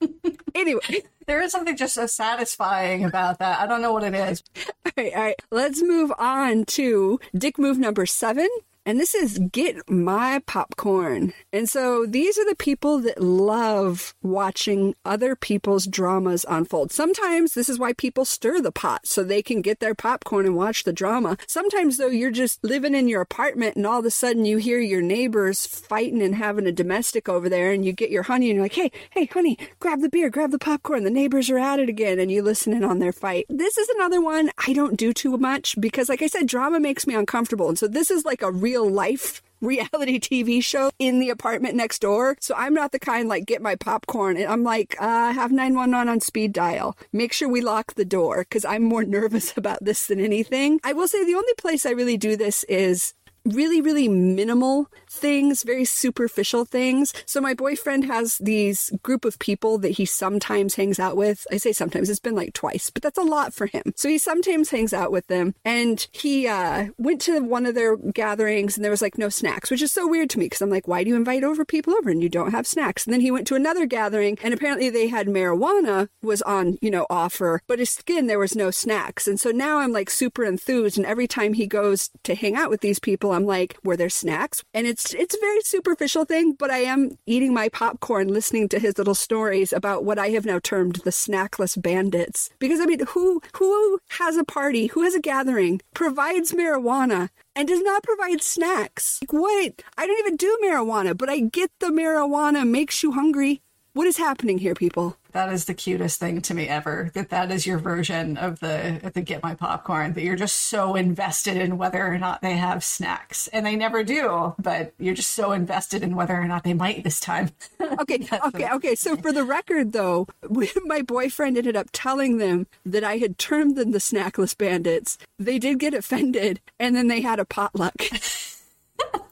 anyway. There is something just so satisfying about that. I don't know what it is. All right, all right. Let's move on to dick move number seven and this is Get My Popcorn. And so these are the people that love watching other people's dramas unfold. Sometimes this is why people stir the pot so they can get their popcorn and watch the drama. Sometimes, though, you're just living in your apartment and all of a sudden you hear your neighbors fighting and having a domestic over there, and you get your honey and you're like, hey, hey, honey, grab the beer, grab the popcorn. The neighbors are at it again, and you listen in on their fight. This is another one I don't do too much because, like I said, drama makes me uncomfortable. And so this is like a real real life reality TV show in the apartment next door. So I'm not the kind like get my popcorn and I'm like, uh, have 911 on speed dial. Make sure we lock the door because I'm more nervous about this than anything. I will say the only place I really do this is really, really minimal things, very superficial things. So my boyfriend has these group of people that he sometimes hangs out with. I say sometimes, it's been like twice, but that's a lot for him. So he sometimes hangs out with them. And he uh, went to one of their gatherings and there was like no snacks, which is so weird to me because I'm like, why do you invite over people over and you don't have snacks? And then he went to another gathering and apparently they had marijuana was on, you know, offer, but his skin, there was no snacks. And so now I'm like super enthused. And every time he goes to hang out with these people, I'm like, were there snacks? And it's it's a very superficial thing, but I am eating my popcorn, listening to his little stories about what I have now termed the snackless bandits. Because I mean, who who has a party, who has a gathering, provides marijuana, and does not provide snacks? Like, what? I don't even do marijuana, but I get the marijuana makes you hungry. What is happening here, people? That is the cutest thing to me ever. That that is your version of the of the get my popcorn. That you're just so invested in whether or not they have snacks, and they never do. But you're just so invested in whether or not they might this time. Okay, okay, okay. So for the record, though, my boyfriend ended up telling them that I had termed them the snackless bandits. They did get offended, and then they had a potluck.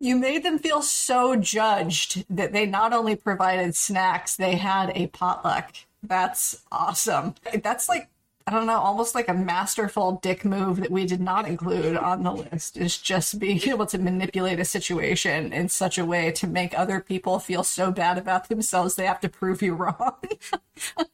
You made them feel so judged that they not only provided snacks, they had a potluck. That's awesome. That's like I don't know, almost like a masterful dick move that we did not include on the list is just being able to manipulate a situation in such a way to make other people feel so bad about themselves they have to prove you wrong.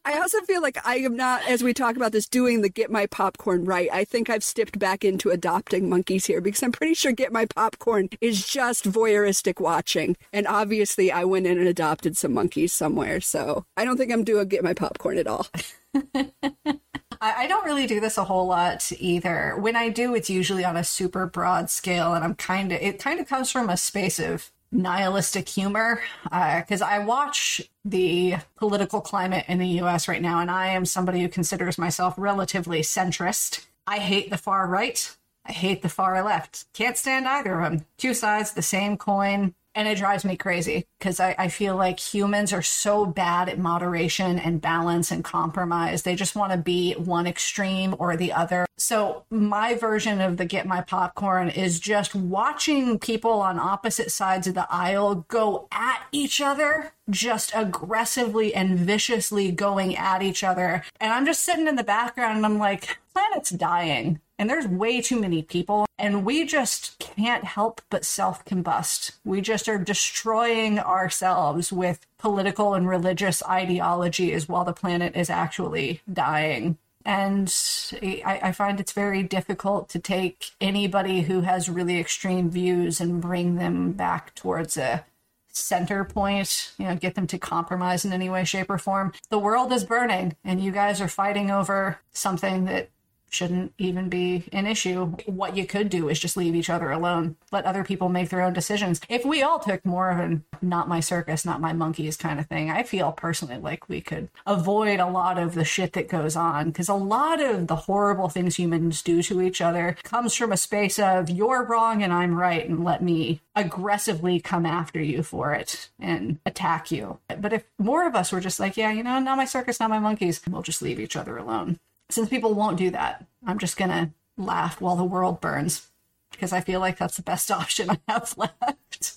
I also feel like I am not, as we talk about this, doing the get my popcorn right. I think I've stepped back into adopting monkeys here because I'm pretty sure get my popcorn is just voyeuristic watching. And obviously, I went in and adopted some monkeys somewhere. So I don't think I'm doing get my popcorn at all. I, don't really do this a whole lot either. When I do, it's usually on a super broad scale, and I'm kind of, it kind of comes from a space of nihilistic humor because uh, I watch the political climate in the US right now, and I am somebody who considers myself relatively centrist. I hate the far right. I hate the far left. Can't stand either of them. Two sides, the same coin and it drives me crazy because I, I, feel like humans are so bad at moderation and balance and compromise. They just want to be one extreme or the other. So, my version of the get my popcorn is just watching people on opposite sides of the aisle go at each other, just aggressively and viciously going at each other. And I'm just sitting in the background and I'm like, planet's dying and there's way too many people, and we just can't help but self combust. We just are destroying ourselves with political and religious ideologies while the planet is actually dying. And I, I, find it's very difficult to take anybody who has really extreme views and bring them back towards a center point, you know, get them to compromise in any way, shape, or form. The world is burning, and you guys are fighting over something that shouldn't even be an issue. What you could do is just leave each other alone, let other people make their own decisions. If we all took more of an not my circus, not my monkeys kind of thing, I feel personally like we could avoid a lot of the shit that goes on because a lot of the horrible things humans do to each other comes from a space of you're wrong and I'm right and let me aggressively come after you for it and attack you. But if more of us were just like, yeah, you know, not my circus, not my monkeys, we'll just leave each other alone since people won't do that, I'm just going to laugh while the world burns because I feel like that's the best option I have left.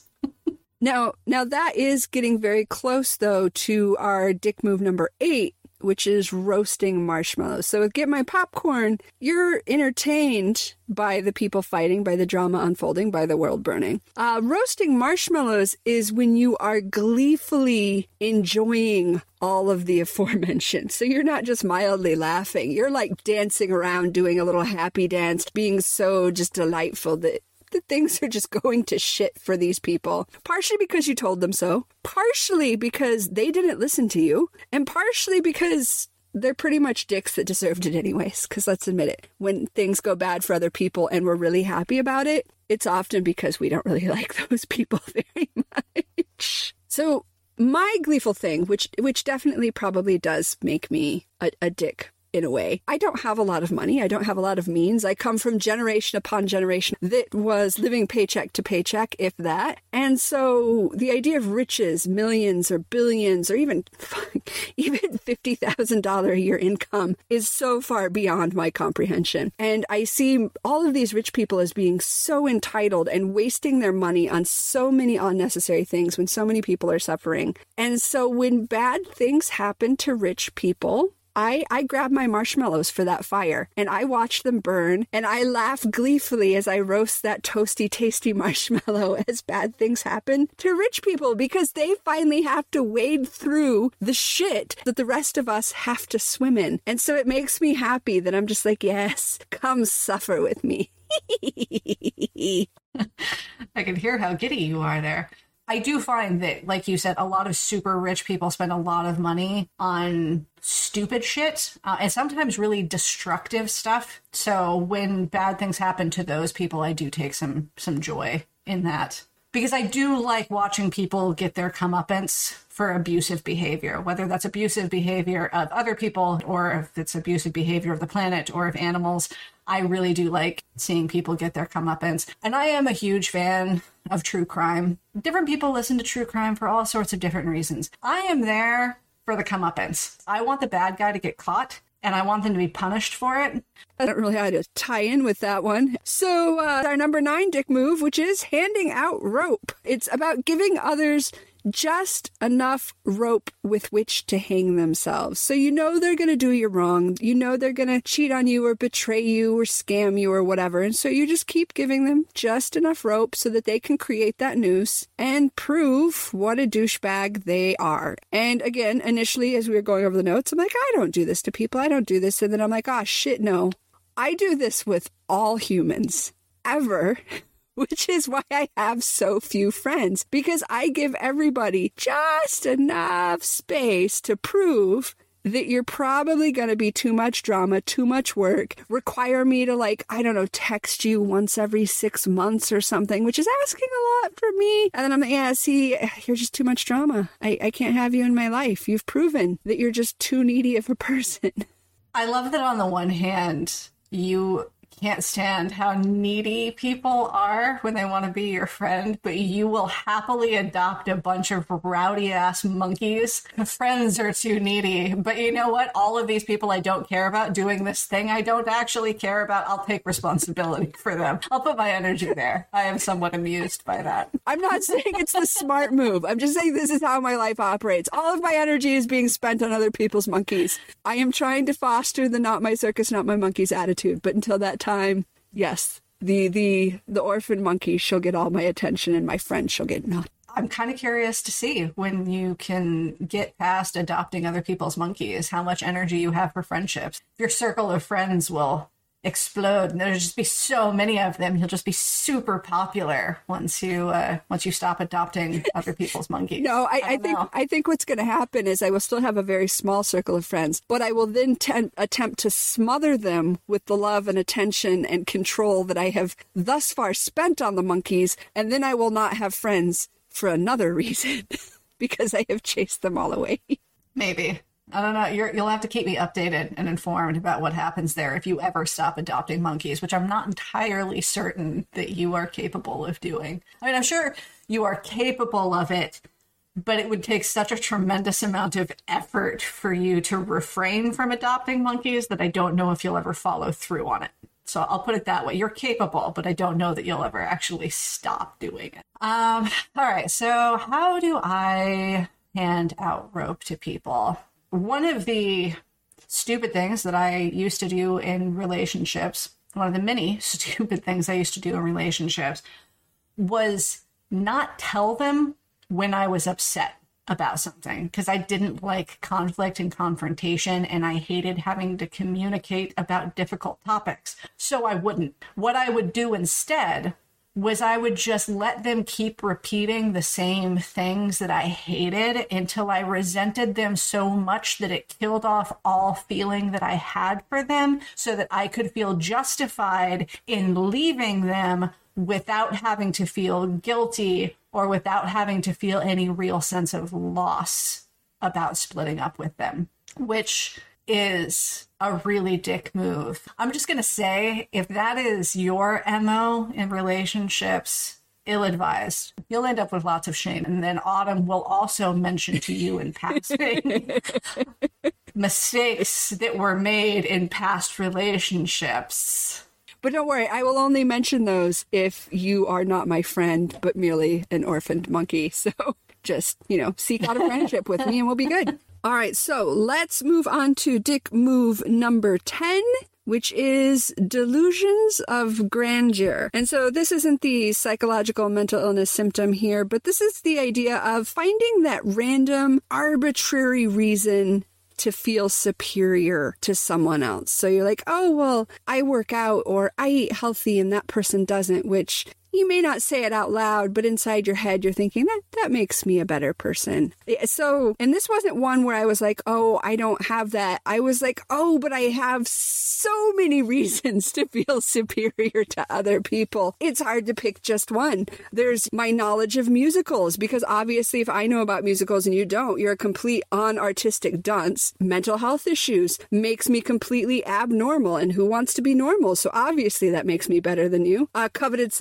now, now that is getting very close though to our dick move number 8 which is roasting marshmallows. So with Get My Popcorn, you're entertained by the people fighting, by the drama unfolding, by the world burning. Uh, roasting marshmallows is when you are gleefully enjoying all of the aforementioned. So you're not just mildly laughing, you're like dancing around, doing a little happy dance, being so just delightful that that things are just going to shit for these people. Partially because you told them so, partially because they didn't listen to you, and partially because they're pretty much dicks that deserved it anyways, because let's admit it. When things go bad for other people and we're really happy about it, it's often because we don't really like those people very much. So my gleeful thing, which which definitely probably does make me a, a dick in a way. I don't have a lot of money. I don't have a lot of means. I come from generation upon generation that was living paycheck to paycheck, if that. And so the idea of riches, millions or billions or even even $50,000 a year income is so far beyond my comprehension. And I see all of these rich people as being so entitled and wasting their money on so many unnecessary things when so many people are suffering. And so when bad things happen to rich people, I, I grab my marshmallows for that fire and I watch them burn and I laugh gleefully as I roast that toasty, tasty marshmallow as bad things happen to rich people because they finally have to wade through the shit that the rest of us have to swim in. And so it makes me happy that I'm just like, yes, come suffer with me. I can hear how giddy you are there. I do find that, like you said, a lot of super rich people spend a lot of money on stupid shit uh, and sometimes really destructive stuff. So when bad things happen to those people, I do take some some joy in that because I do like watching people get their comeuppance for abusive behavior, whether that's abusive behavior of other people or if it's abusive behavior of the planet or of animals. I really do like seeing people get their comeuppance. And I am a huge fan of true crime. Different people listen to true crime for all sorts of different reasons. I am there for the comeuppance. I want the bad guy to get caught and I want them to be punished for it. I don't really how to tie in with that one. So, uh, our number nine dick move, which is handing out rope. It's about giving others just enough rope with which to hang themselves. So you know they're going to do you wrong. You know they're going to cheat on you or betray you or scam you or whatever. And so you just keep giving them just enough rope so that they can create that noose and prove what a douchebag they are. And again, initially, as we were going over the notes, I'm like, I don't do this to people. I don't do this. And then I'm like, oh, shit, no. I do this with all humans ever. which is why I have so few friends because I give everybody just enough space to prove that you're probably going to be too much drama, too much work, require me to like, I don't know, text you once every six months or something, which is asking a lot from me. And then I'm like, yeah, see, you're just too much drama. I, I can't have you in my life. You've proven that you're just too needy of a person. I love that on the one hand, you can't stand how needy people are when they want to be your friend, but you will happily adopt a bunch of rowdy ass monkeys. Friends are too needy. But you know what? All of these people I don't care about doing this thing I don't actually care about, I'll take responsibility for them. I'll put my energy there. I am somewhat amused by that. I'm not saying it's the smart move. I'm just saying this is how my life operates. All of my energy is being spent on other people's monkeys. I am trying to foster the not my circus, not my monkeys attitude, but until that time, yes, the the the orphan monkey she'll get all my attention, and my friend she'll get none. I'm kind of curious to see when you can get past adopting other people's monkeys, how much energy you have for friendships. Your circle of friends will explode and there'll just be so many of them. You'll just be super popular once you uh, once you stop adopting other people's monkeys. No i, I, I think i think what's going to happen is i will still have a very small circle of friends but i will then attempt to smother them with the love and attention and control that i have thus far spent on the monkeys and then i will not have friends for another reason because i have chased them all away. Maybe I don't know. you will have to keep me updated and informed about what happens there if you ever stop adopting monkeys, which I'm not entirely certain that you are capable of doing. I mean, I'm sure you are capable of it, but it would take such a tremendous amount of effort for you to refrain from adopting monkeys that I don't know if you'll ever follow through on it. So I'll put it that way. You're capable, but I don't know that you'll ever actually stop doing it. Um, all right. So how do I hand out rope to people? One of the stupid things that I used to do in relationships, one of the many stupid things I used to do in relationships, was not tell them when I was upset about something because I didn't like conflict and confrontation and I hated having to communicate about difficult topics. So I wouldn't. What I would do instead was I would just let them keep repeating the same things that I hated until I resented them so much that it killed off all feeling that I had for them so that I could feel justified in leaving them without having to feel guilty or without having to feel any real sense of loss about splitting up with them, which is a really dick move. I'm just going to say if that is your MO in relationships, ill advised. You'll end up with lots of shame. And then Autumn will also mention to you in passing mistakes that were made in past relationships. But don't worry, I will only mention those if you are not my friend, but merely an orphaned monkey. So just, you know, seek out a friendship with me and we'll be good. All right, so let's move on to dick move number 10 which is delusions of grandeur. And so this isn't the psychological mental illness symptom here, but this is the idea of finding that random, arbitrary reason to feel superior to someone else. So you're like, oh, well, I work out or I eat healthy and that person doesn't, which you may not say it out loud, but inside your head, you're thinking that that makes me a better person. So, and this wasn't one where I was like, oh, I don't have that. I was like, oh, but I have so many reasons to feel superior to other people. It's hard to pick just one. There's my knowledge of musicals, because obviously, if I know about musicals and you don't, you're a complete unartistic dunce. Mental health issues makes me completely abnormal, and who wants to be normal? So obviously, that makes me better than you. Uh, coveted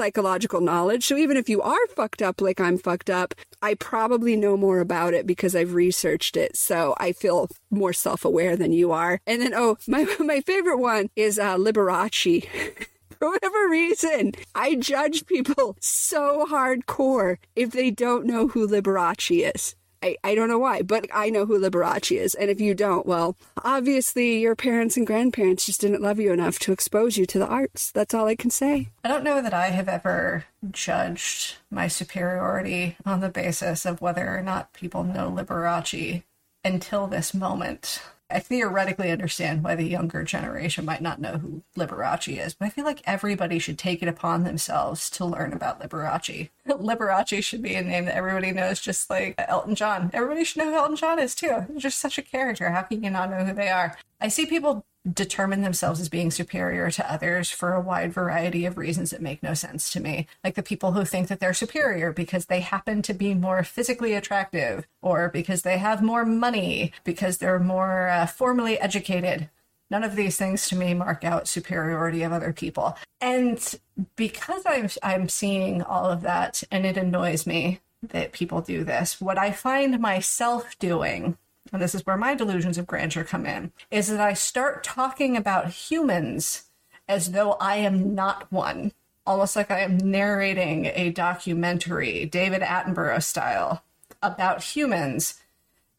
knowledge. So even if you are fucked up like I'm fucked up, I probably know more about it because I've researched it. So I feel more self aware than you are. And then, oh, my, my favorite one is uh, Liberace. For whatever reason, I judge people so hardcore if they don't know who Liberace is. I, I don't know why, but I know who Liberace is. And if you don't, well, obviously your parents and grandparents just didn't love you enough to expose you to the arts. That's all I can say. I don't know that I have ever judged my superiority on the basis of whether or not people know Liberace until this moment. I theoretically understand why the younger generation might not know who Liberace is, but I feel like everybody should take it upon themselves to learn about Liberace. Liberace should be a name that everybody knows, just like Elton John. Everybody should know who Elton John is too. He's just such a character. How can you not know who they are? I see people determine themselves as being superior to others for a wide variety of reasons that make no sense to me. Like the people who think that they're superior because they happen to be more physically attractive, or because they have more money, because they're more uh, formally educated. None of these things to me mark out superiority of other people. And because I'm, I'm seeing all of that and it annoys me that people do this, what I find myself doing and this is where my delusions of grandeur come in, is that I start talking about humans as though I am not one, almost like I am narrating a documentary, David Attenborough style, about humans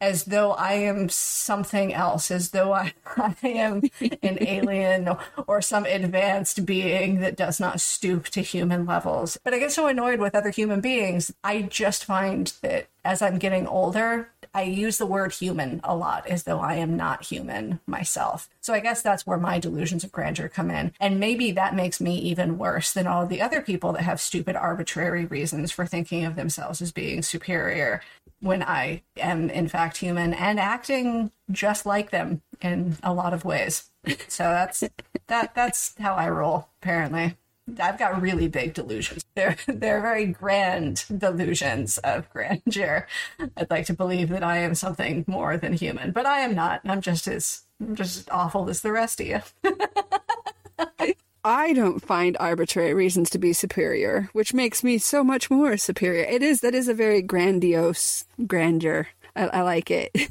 as though I am something else, as though I, I am an alien or some advanced being that does not stoop to human levels. But I get so annoyed with other human beings, I just find that as I'm getting older, I use the word human a lot as though I am not human myself. So I guess that's where my delusions of grandeur come in. And maybe that makes me even worse than all the other people that have stupid, arbitrary reasons for thinking of themselves as being superior when I am, in fact, human and acting just like them in a lot of ways. So that's that. That's how I roll. Apparently. I've got really big delusions. They're they're very grand delusions of grandeur. I'd like to believe that I am something more than human, but I am not. I'm just as I'm just as awful as the rest of you. I don't find arbitrary reasons to be superior, which makes me so much more superior. It is that is a very grandiose grandeur. I, I like it.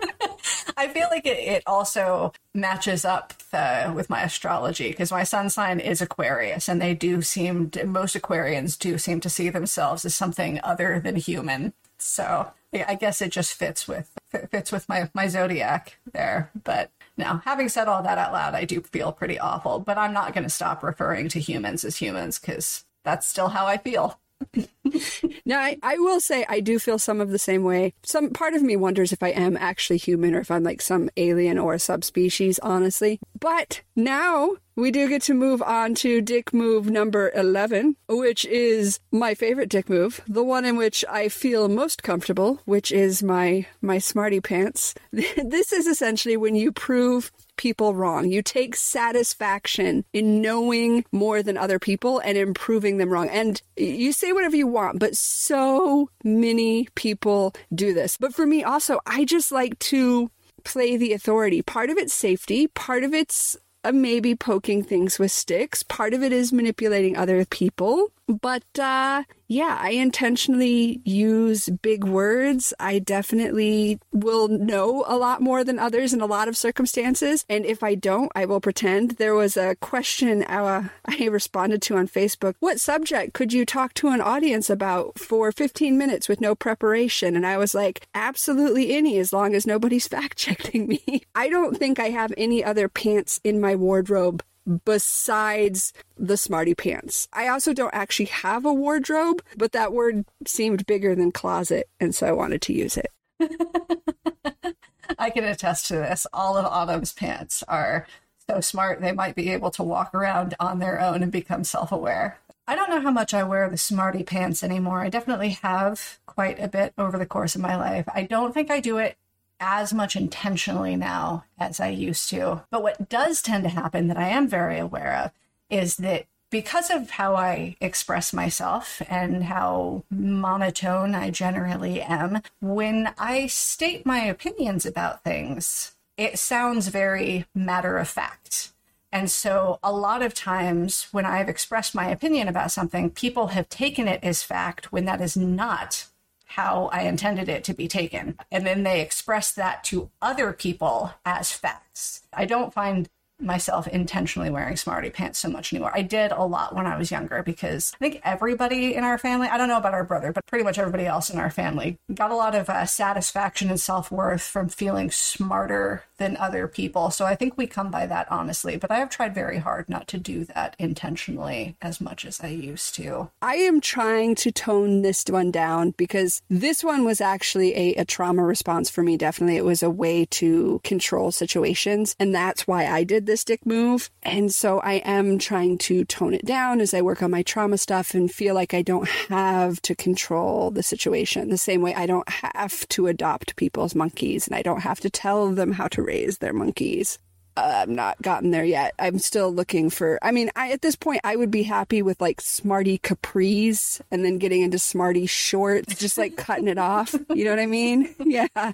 I feel like it, it also matches up the, with my astrology because my sun sign is Aquarius, and they do seem to, most Aquarians do seem to see themselves as something other than human. So I guess it just fits with fits with my my zodiac there. But now, having said all that out loud, I do feel pretty awful. But I'm not going to stop referring to humans as humans because that's still how I feel. now, I, I will say I do feel some of the same way. Some part of me wonders if I am actually human or if I'm like some alien or a subspecies, honestly. But now we do get to move on to dick move number 11, which is my favorite dick move, the one in which I feel most comfortable, which is my my smarty pants. this is essentially when you prove people wrong. You take satisfaction in knowing more than other people and improving them wrong. And you say whatever you want, but so many people do this. But for me also, I just like to play the authority. Part of it's safety, part of it's uh, maybe poking things with sticks, part of it is manipulating other people. But uh, yeah, I intentionally use big words. I definitely will know a lot more than others in a lot of circumstances. And if I don't, I will pretend. There was a question uh, I responded to on Facebook What subject could you talk to an audience about for 15 minutes with no preparation? And I was like, absolutely any, as long as nobody's fact checking me. I don't think I have any other pants in my wardrobe besides the smarty pants. I also don't actually have a wardrobe, but that word seemed bigger than closet, and so I wanted to use it. I can attest to this. All of Autumn's pants are so smart they might be able to walk around on their own and become self aware. I don't know how much I wear the smarty pants anymore. I definitely have quite a bit over the course of my life. I don't think I do it as much intentionally now as I used to. But what does tend to happen that I am very aware of is that because of how I express myself and how monotone I generally am, when I state my opinions about things, it sounds very matter of fact. And so, a lot of times when I've expressed my opinion about something, people have taken it as fact when that is not how I intended it to be taken. And then they express that to other people as facts. I don't find myself intentionally wearing smarty pants so much anymore. I did a lot when I was younger because I think everybody in our family, I don't know about our brother, but pretty much everybody else in our family got a lot of uh, satisfaction and self worth from feeling smarter than other people. So I think we come by that honestly, but I have tried very hard not to do that intentionally as much as I used to. I am trying to tone this one down because this one was actually a, a trauma response for me. Definitely. It was a way to control situations. And that's why I did this dick move. And so I am trying to tone it down as I work on my trauma stuff and feel like I don't have to control the situation the same way I don't have to adopt people's monkeys and I don't have to tell them how to raise their monkeys. Uh, I've not gotten there yet. I'm still looking for. I mean, I, at this point, I would be happy with like Smarty capris and then getting into Smarty shorts, just like cutting it off. You know what I mean? Yeah,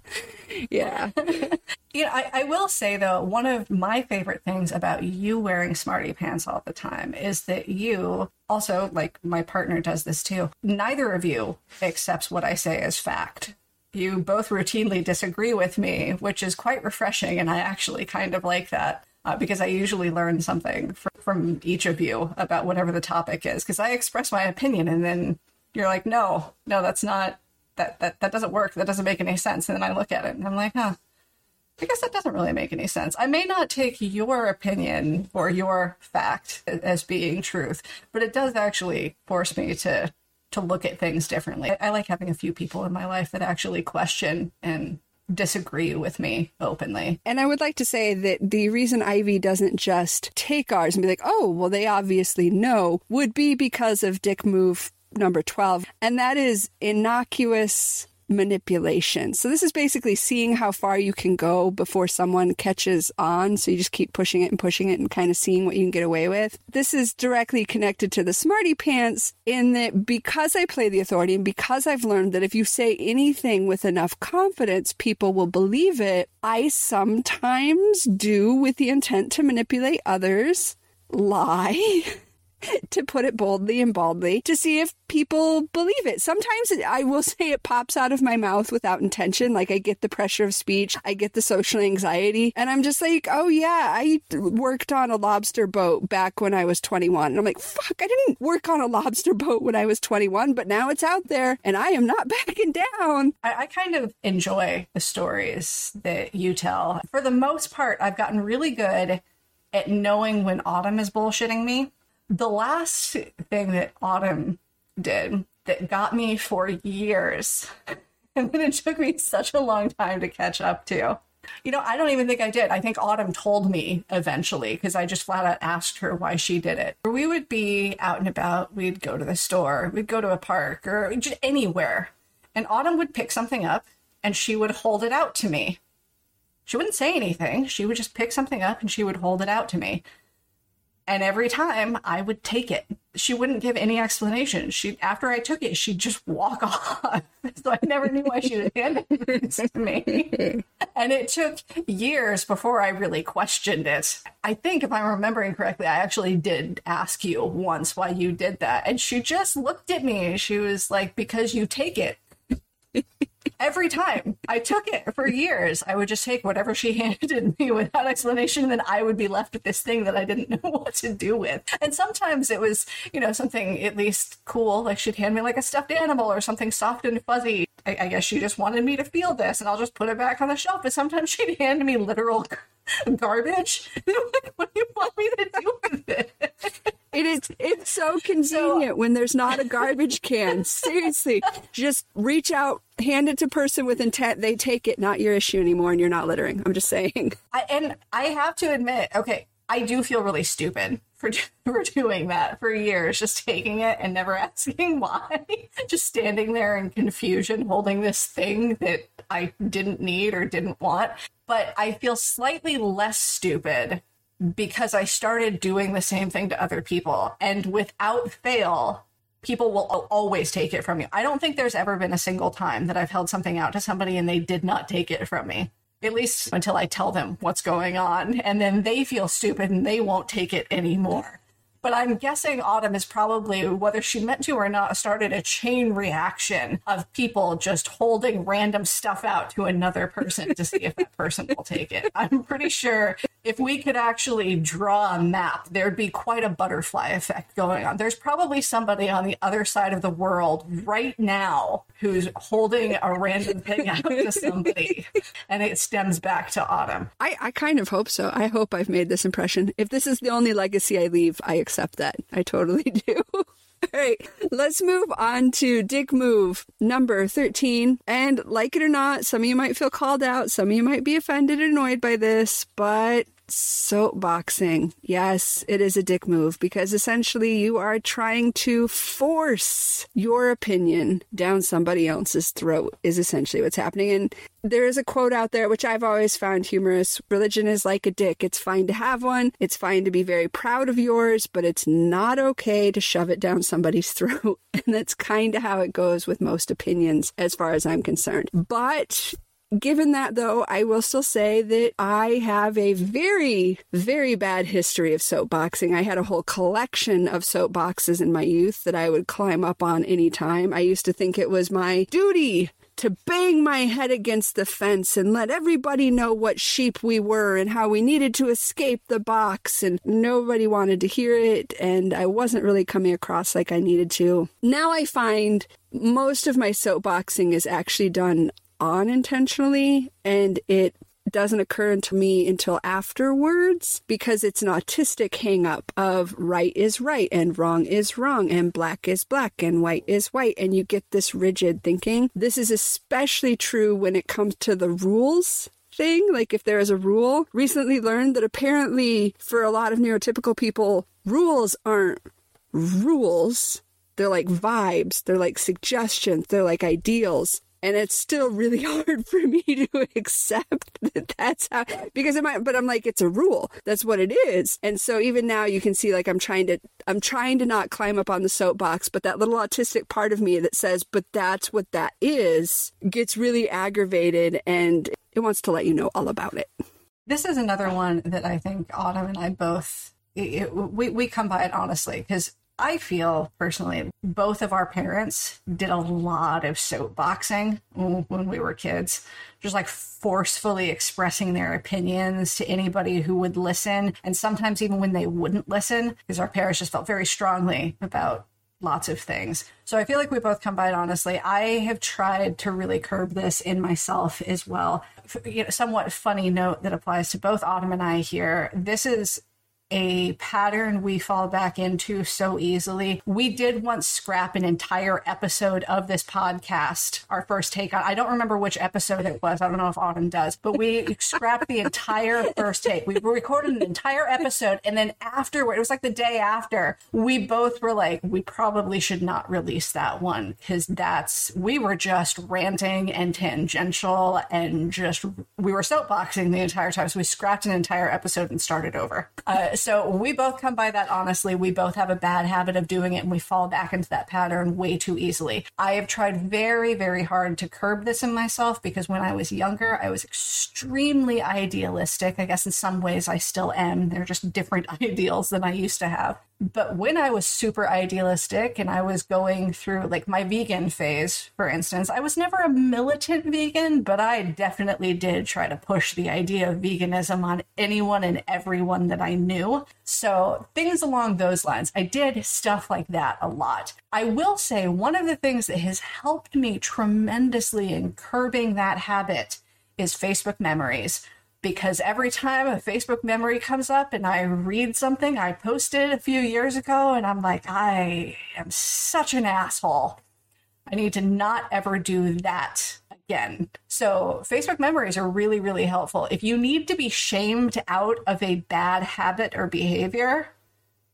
yeah. You know, I, I will say though, one of my favorite things about you wearing smarty pants all the time is that you also, like my partner does this too, neither of you accepts what I say as fact. You both routinely disagree with me, which is quite refreshing, and I actually kind of like that. Uh, because I usually learn something from, from each of you about whatever the topic is. Because I express my opinion, and then you're like, "No, no, that's not that that that doesn't work. That doesn't make any sense." And then I look at it, and I'm like, "Huh, I guess that doesn't really make any sense. I may not take your opinion or your fact as being truth, but it does actually force me to to look at things differently. I like having a few people in my life that actually question and disagree with me openly. And I would like to say that the reason Ivy doesn't just take ours and be like, oh, well, they obviously know, would be because of Dick Move number 12. And that is innocuous manipulation. So this is basically seeing how far you can go before someone catches on. So you just keep pushing it and pushing it and kind of seeing what you can get away with. This is directly connected to the smarty pants in that because I play the authority and because I've learned that if you say anything with enough confidence, people will believe it. I sometimes do with the intent to manipulate others, lie. to put it boldly and baldly, to see if people believe it. Sometimes it, I will say it pops out of my mouth without intention. Like I get the pressure of speech, I get the social anxiety, and I'm just like, oh yeah, I worked on a lobster boat back when I was 21. And I'm like, fuck, I didn't work on a lobster boat when I was 21, but now it's out there and I am not backing down. I, I kind of enjoy the stories that you tell. For the most part, I've gotten really good at knowing when Autumn is bullshitting me the last thing that Autumn did that got me for years, and then it took me such a long time to catch up to. You know, I don't even think I did. I think Autumn told me eventually because I just flat out asked her why she did it. We would be out and about, we'd go to the store, we'd go to a park or just anywhere. And Autumn would pick something up and she would hold it out to me. She wouldn't say anything. She would just pick something up and she would hold it out to me. And every time I would take it. She wouldn't give any explanation. She after I took it, she'd just walk off. so I never knew why she would hand it to me. And it took years before I really questioned it. I think if I'm remembering correctly, I actually did ask you once why you did that. And she just looked at me. She was like, Because you take it every time I took it for years, I would just take whatever she handed me without explanation, and then I would be left with this thing that I didn't know what to do with. And sometimes it was, you know, something at least cool, like she'd hand me like a stuffed animal or something soft and fuzzy. I, I guess she just wanted me to feel this, and I'll just put it back on the shelf. But sometimes she'd hand me literal garbage. what do you want me to do with it? It is it's so convenient so, when there's not a garbage can. Seriously. Just reach out, hand it to person with intent, they take it, not your issue anymore, and you're not littering. I'm just saying. I, and I have to admit, okay, I do feel really stupid for, for doing that for years, just taking it and never asking why. just standing there in confusion, holding this thing that I didn't need or didn't want. But I feel slightly less stupid because I started doing the same thing to other people. And without fail, people will always take it from you. I don't think there's ever been a single time that I've held something out to somebody and they did not take it from me. At least until I tell them what's going on. And then they feel stupid and they won't take it anymore. But I'm guessing Autumn is probably, whether she meant to or not, started a chain reaction of people just holding random stuff out to another person to see if that person will take it. I'm pretty sure if we could actually draw a map, there'd be quite a butterfly effect going on. There's probably somebody on the other side of the world right now who's holding a random thing out to somebody, and it stems back to Autumn. I, I kind of hope so. I hope I've made this impression. If this is the only legacy I leave, I accept that. I totally do. All right, let's move on to Dick Move number 13. And like it or not, some of you might feel called out, some of you might be offended annoyed by this, but soapboxing. Yes, it is a dick move because essentially you are trying to force your opinion down somebody else's throat, is essentially what's happening. And there is a quote out there which I've always found humorous religion is like a dick. It's fine to have one, it's fine to be very proud of yours, but it's not okay to shove it down somebody's throat. And that's kind of how it goes with most opinions, as far as I'm concerned. But Given that, though, I will still say that I have a very, very bad history of soapboxing. I had a whole collection of soapboxes in my youth that I would climb up on any time. I used to think it was my duty to bang my head against the fence and let everybody know what sheep we were and how we needed to escape the box. And nobody wanted to hear it, and I wasn't really coming across like I needed to. Now I find most of my soapboxing is actually done unintentionally and it doesn't occur to me until afterwards because it's an autistic hang up of right is right and wrong is wrong and black is black and white is white and you get this rigid thinking. This is especially true when it comes to the rules thing, like if there is a rule. Recently learned that apparently for a lot of neurotypical people, rules aren't rules. They're like vibes, they're like suggestions, they're like ideals and it's still really hard for me to accept that that's how because it might but i'm like it's a rule. That's what it is. And so even now you can see like i'm trying to i'm trying to not climb up on the soapbox but that little autistic part of me that says but that's what that is gets really aggravated and it wants to let you know all about it. This is another one that i think autumn and i both it, we, we come by it honestly because I feel personally, both of our parents did a lot of soapboxing when we were kids, just like forcefully expressing their opinions to anybody who would listen. And sometimes even when they wouldn't listen, because our parents just felt very strongly about lots of things. So I feel like we both come by it honestly. I have tried to really curb this in myself as well. You know, somewhat funny note that applies to both Autumn and I here. This is a pattern we fall back into so easily. We did once scrap an entire episode of this podcast, our first take on. I don't remember which episode it was. I don't know if Autumn does, but we scrapped the entire first take. We recorded an entire episode, and then afterward, it was like the day after, we both were like, we probably should not release that one because that's we were just ranting and tangential and just we were soapboxing the entire time. So we scrapped an entire episode and started over. Uh, so we both come by that honestly. We both have a bad habit of doing it and we fall back into that pattern way too easily. I have tried very, very hard to curb this in myself because when I was younger, I was extremely idealistic. I guess in some ways I still am. They're just different ideals than I used to have. But when I was super idealistic and I was going through like my vegan phase, for instance, I was never a militant vegan, but I definitely did try to push the idea of veganism on anyone and everyone that I knew. So things along those lines. I did stuff like that a lot. I will say one of the things that has helped me tremendously in curbing that habit is Facebook memories because every time a Facebook memory comes up and I read something I posted a few years ago, and I'm like, I am such an asshole. I need to not ever do that again. So, Facebook memories are really, really helpful. If you need to be shamed out of a bad habit or behavior,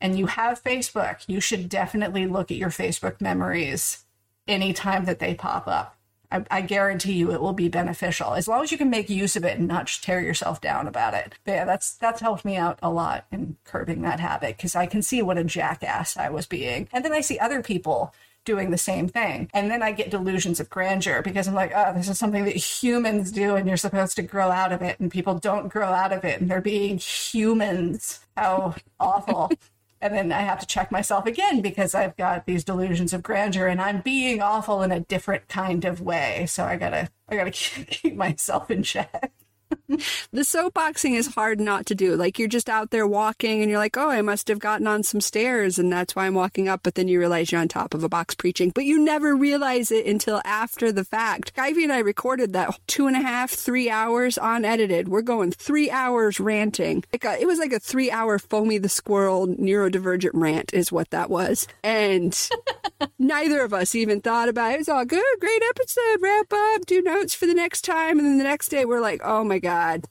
and you have Facebook, you should definitely look at your Facebook memories anytime that they pop up. I, I, guarantee you it will be beneficial as long as you can make use of it and not tear yourself down about it. But yeah, that's that's helped me out a lot in curbing that habit because I can see what a jackass I was being, and then I see other people doing the same thing, and then I get delusions of grandeur because I'm like, oh, this is something that humans do, and you're supposed to grow out of it, and people don't grow out of it, and they're being humans. How awful. and then I have to check myself again because I've got these delusions of grandeur and I'm being awful in a different kind of way. So I gotta I gotta keep myself in check the soapboxing is hard not to do. Like you're just out there walking and you're like, oh, I must have gotten on some stairs and that's why I'm walking up. But then you realize you're on top of a box preaching, but you never realize it until after the fact. Ivy and I recorded that two and a half, three hours unedited. We're going three hours ranting. Like a, it was like a three hour Foamy the Squirrel neurodivergent rant is what that was. And neither of us even thought about it. It was all good, great episode, wrap up, do notes for the next time. And then the next day we're like, oh my God God.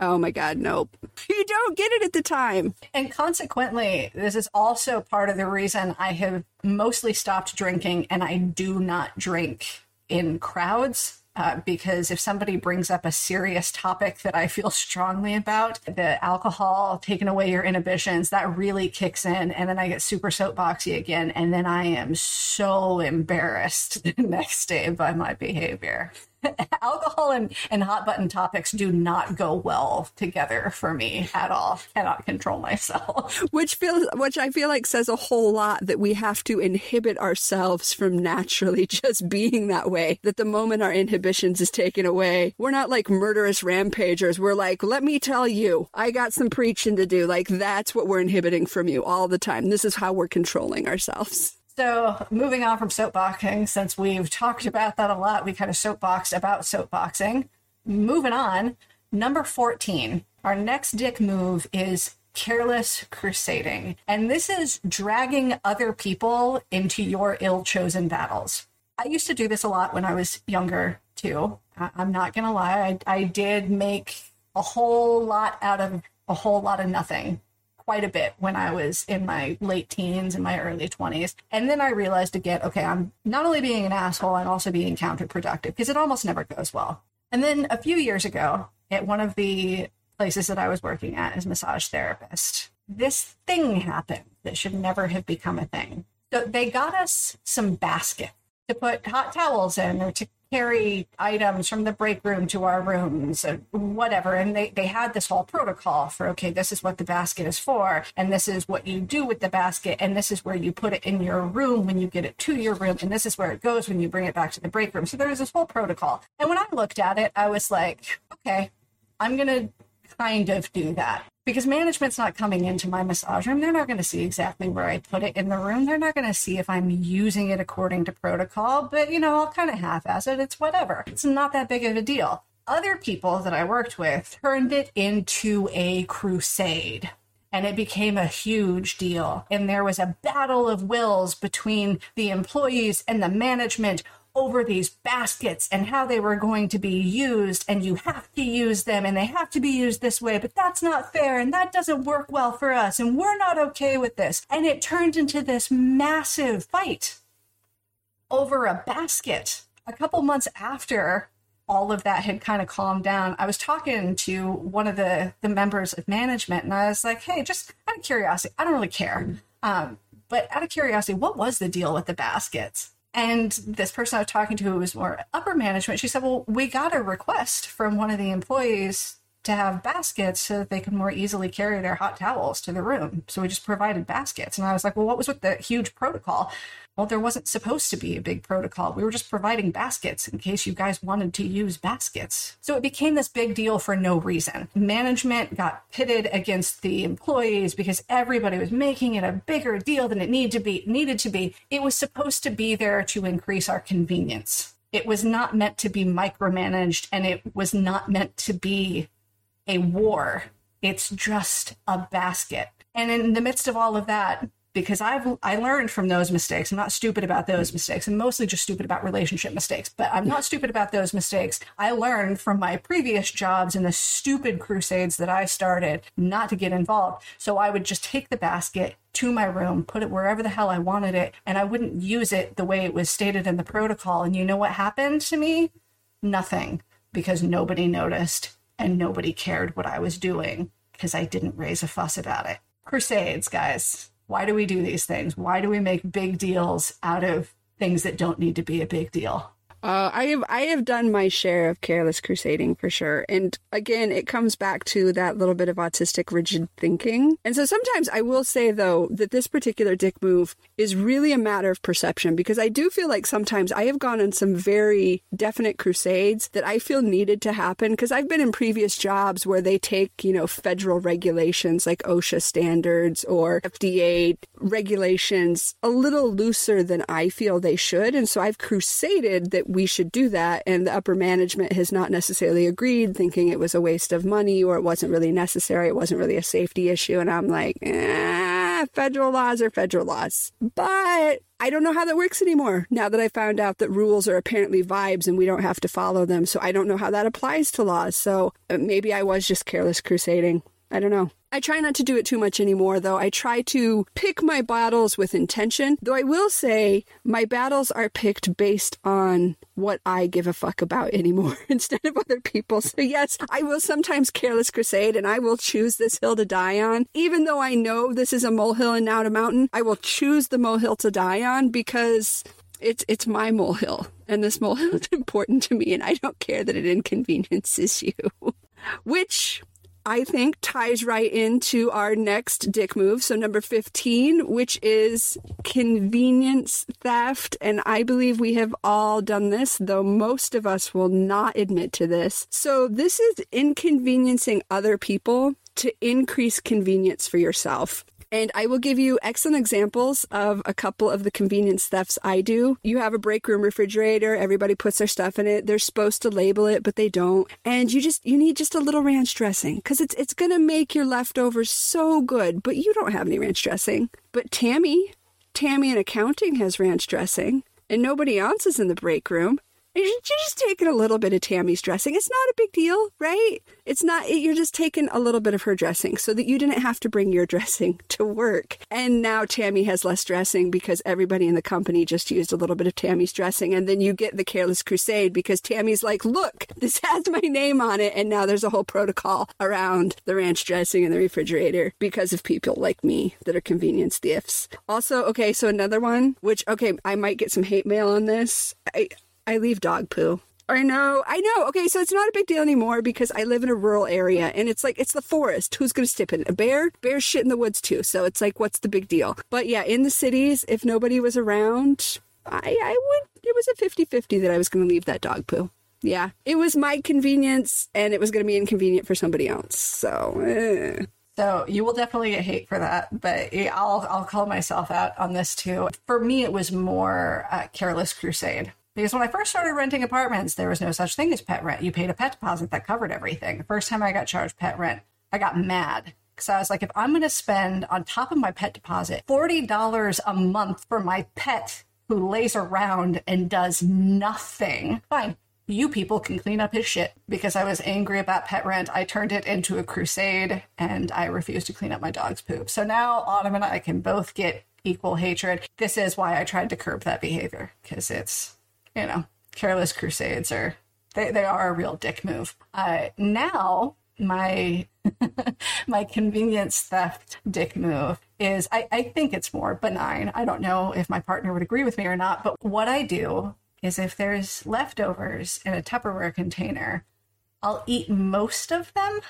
Oh my God, nope. You don't get it at the time. And consequently, this is also part of the reason I have mostly stopped drinking and I do not drink in crowds. Uh, because if somebody brings up a serious topic that I feel strongly about, the alcohol taking away your inhibitions, that really kicks in. And then I get super soapboxy again. And then I am so embarrassed the next day by my behavior. alcohol and, and hot button topics do not go well together for me at all. Cannot control myself. Which feels which I feel like says a whole lot that we have to inhibit ourselves from naturally just being that way. That the moment our inhibitions is taken away, we're not like murderous rampagers. We're like, let me tell you, I got some preaching to do. Like that's what we're inhibiting from you all the time. This is how we're controlling ourselves. So, moving on from soapboxing, since we've talked about that a lot, we kind of soapbox about soapboxing. Moving on, number 14. Our next dick move is careless crusading. And this is dragging other people into your ill chosen battles. I used to do this a lot when I was younger, too. I'm not going to lie. I, I did make a whole lot out of a whole lot of nothing quite a bit when I was in my late teens and my early 20s. And then I realized again, okay, I'm not only being an asshole, I'm also being counterproductive because it almost never goes well. And then a few years ago, at one of the places that I was working at as massage therapist, this thing happened that should never have become a thing. So they got us some baskets to put hot towels in or to carry items from the break room to our rooms whatever. And they, they had this whole protocol for okay this is what the basket is for and this is what you do with the basket and this is where you put it in your room when you get it to your room and this is where it goes when you bring it back to the break room. So there was this whole protocol. And when i looked at it i was like okay i'm gonna kind of do that because management's not coming into my massage room. They're not going to see exactly where I put it in the room. They're not going to see if I'm using it according to protocol, but you know, I'll kind of half ass it. It's whatever. It's not that big of a deal. Other people that I worked with turned it into a crusade and it became a huge deal. And there was a battle of wills between the employees and the management over these baskets and how they were going to be used and you have to use them and they have to be used this way but that's not fair and that doesn't work well for us and we're not okay with this. And it turned into this massive fight over a basket. A couple months after all of that had kind of calmed down i was talking to one of the the members of management and i was like hey just out of curiosity i don't really care um, but out of curiosity what was the deal with the baskets and this person I was talking to who was more upper management, she said, Well, we got a request from one of the employees to have baskets so that they could more easily carry their hot towels to the room. So we just provided baskets. And I was like, Well, what was with the huge protocol? Well, there wasn't supposed to be a big protocol. We were just providing baskets in case you guys wanted to use baskets. So it became this big deal for no reason. Management got pitted against the employees because everybody was making it a bigger deal than it needed to be. Needed to be. It was supposed to be there to increase our convenience. It was not meant to be micromanaged and it was not meant to be a war. It's just a basket. And in the midst of all of that, because I've I learned from those mistakes. I'm not stupid about those mistakes. I'm mostly just stupid about relationship mistakes, but I'm not stupid about those mistakes. I learned from my previous jobs and the stupid crusades that I started not to get involved. So I would just take the basket to my room, put it wherever the hell I wanted it, and I wouldn't use it the way it was stated in the protocol. And you know what happened to me? Nothing, because nobody noticed and nobody cared what I was doing because I didn't raise a fuss about it. Crusades, guys. Why do we do these things? Why do we make big deals out of things that don't need to be a big deal? Uh, I have I have done my share of careless crusading for sure, and again, it comes back to that little bit of autistic rigid thinking. And so sometimes I will say though that this particular dick move is really a matter of perception because I do feel like sometimes I have gone on some very definite crusades that I feel needed to happen because I've been in previous jobs where they take you know federal regulations like OSHA standards or FDA regulations a little looser than I feel they should, and so I've crusaded that we should do that. And the upper management has not necessarily agreed, thinking it was a waste of money or it wasn't really necessary. It wasn't really a safety issue. And I'm like, eh, federal laws are federal laws. But I don't know how that works anymore now that I found out that rules are apparently vibes and we don't have to follow them. So I don't know how that applies to laws. So uh, maybe I was just careless crusading. I don't know. I try not to do it too much anymore, though. I try to pick my battles with intention. Though I will say my battles are picked based on what I give a fuck about anymore instead of other people. So, yes, I will sometimes careless crusade and I will choose this hill to die on. Even though I know this is a molehill and not a mountain, I will choose the molehill to die on because it's it's my molehill and this molehill is important to me and I don't care that it inconveniences you. Which I think ties right into our next dick move. So, number 15, which is convenience theft. And I believe we have all done this, though most of us will not admit to this. So, this is inconveniencing other people to increase convenience for yourself. And I will give you excellent examples of a couple of the convenience thefts I do. You have a break room refrigerator, everybody puts their stuff in it. They're supposed to label it, but they don't. And you just you need just a little ranch dressing cuz it's it's going to make your leftovers so good, but you don't have any ranch dressing. But Tammy, Tammy in accounting has ranch dressing, and nobody else is in the break room. You're just taking a little bit of Tammy's dressing. It's not a big deal, right? It's not, you're just taking a little bit of her dressing so that you didn't have to bring your dressing to work. And now Tammy has less dressing because everybody in the company just used a little bit of Tammy's dressing. And then you get the careless crusade because Tammy's like, look, this has my name on it. And now there's a whole protocol around the ranch dressing in the refrigerator because of people like me that are convenience thieves. Also, okay, so another one, which, okay, I might get some hate mail on this. I, I leave dog poo. I know, I know. Okay, so it's not a big deal anymore because I live in a rural area and it's like, it's the forest. Who's going to step in it? A bear? Bears shit in the woods too. So it's like, what's the big deal? But yeah, in the cities, if nobody was around, I, I would, it was a 50 50 that I was going to leave that dog poo. Yeah, it was my convenience and it was going to be inconvenient for somebody else. So, eh. So you will definitely get hate for that, but I'll I'll call myself out on this too. For me, it was more uh, careless crusade. Because when I first started renting apartments, there was no such thing as pet rent. You paid a pet deposit that covered everything. The first time I got charged pet rent, I got mad because I was like, if I'm going to spend on top of my pet deposit $40 a month for my pet who lays around and does nothing, fine. You people can clean up his shit because I was angry about pet rent. I turned it into a crusade and I refused to clean up my dog's poop. So now Autumn and I can both get equal hatred. This is why I tried to curb that behavior because it's you know, careless crusades are they, they are a real dick move. Uh, now my my convenience theft dick move is I, I think it's more benign. I don't know if my partner would agree with me or not, but what I do is if there's leftovers in a Tupperware container, I'll eat most of them,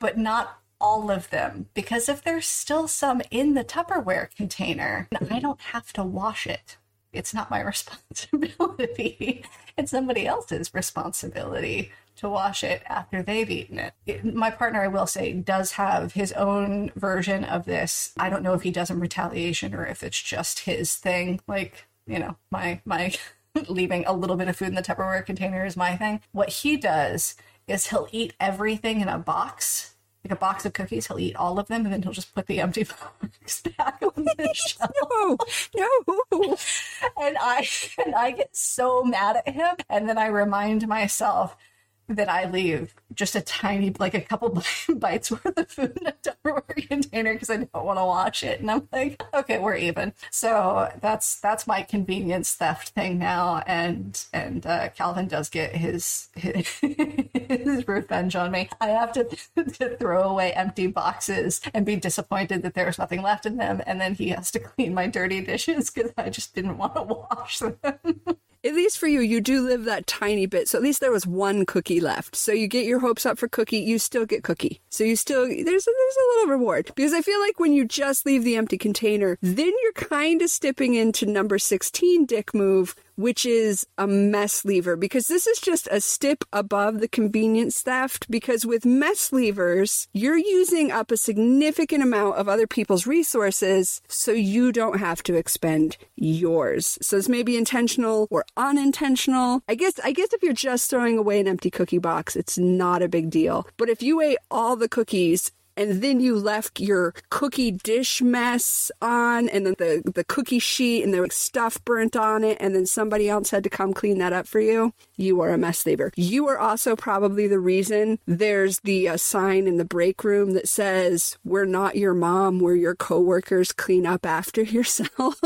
but not all of them. Because if there's still some in the Tupperware container, I don't have to wash it it's not my responsibility. it's somebody else's responsibility to wash it after they've eaten it. it. My partner, I will say, does have his own version of this. I don't know if he does in retaliation or if it's just his thing. Like, you know, my my leaving a little bit of food in the Tupperware container is my thing. What he does is he'll eat everything in a box like a box of cookies. He'll eat all of them and then he'll just put the empty box back on the shelf. no, no. And I and I get so mad at him. And then I remind myself that I leave just a tiny, like a couple bites worth of food in a Tupperware container because I don't want to wash it. And I'm like, okay, we're even. So that's that's my convenience theft thing now. And and uh, Calvin does get his, his his revenge on me. I have to, to throw away empty boxes and be disappointed that there's nothing left in them, and then he has to clean my dirty dishes because I just didn't want to wash them. At least for you, you do live that tiny bit. So at least there was one cookie left. So you get your hopes up for cookie, you still get cookie. So you still there's a, there's a little reward because I feel like when you just leave the empty container, then you're kind of stepping into number 16 dick move which is a mess leaver because this is just a step above the convenience theft because with mess leavers, you're using up a significant amount of other people's resources so you don't have to expend yours. So this may be intentional or unintentional. I guess I guess if you're just throwing away an empty cookie box, it's not a big deal. But if you ate all the cookies and then you left your cookie dish mess on and then the, the cookie sheet and was stuff burnt on it and then somebody else had to come clean that up for you, you are a mess leaver. You are also probably the reason there's the uh, sign in the break room that says, we're not your mom, we're your coworkers, clean up after yourself.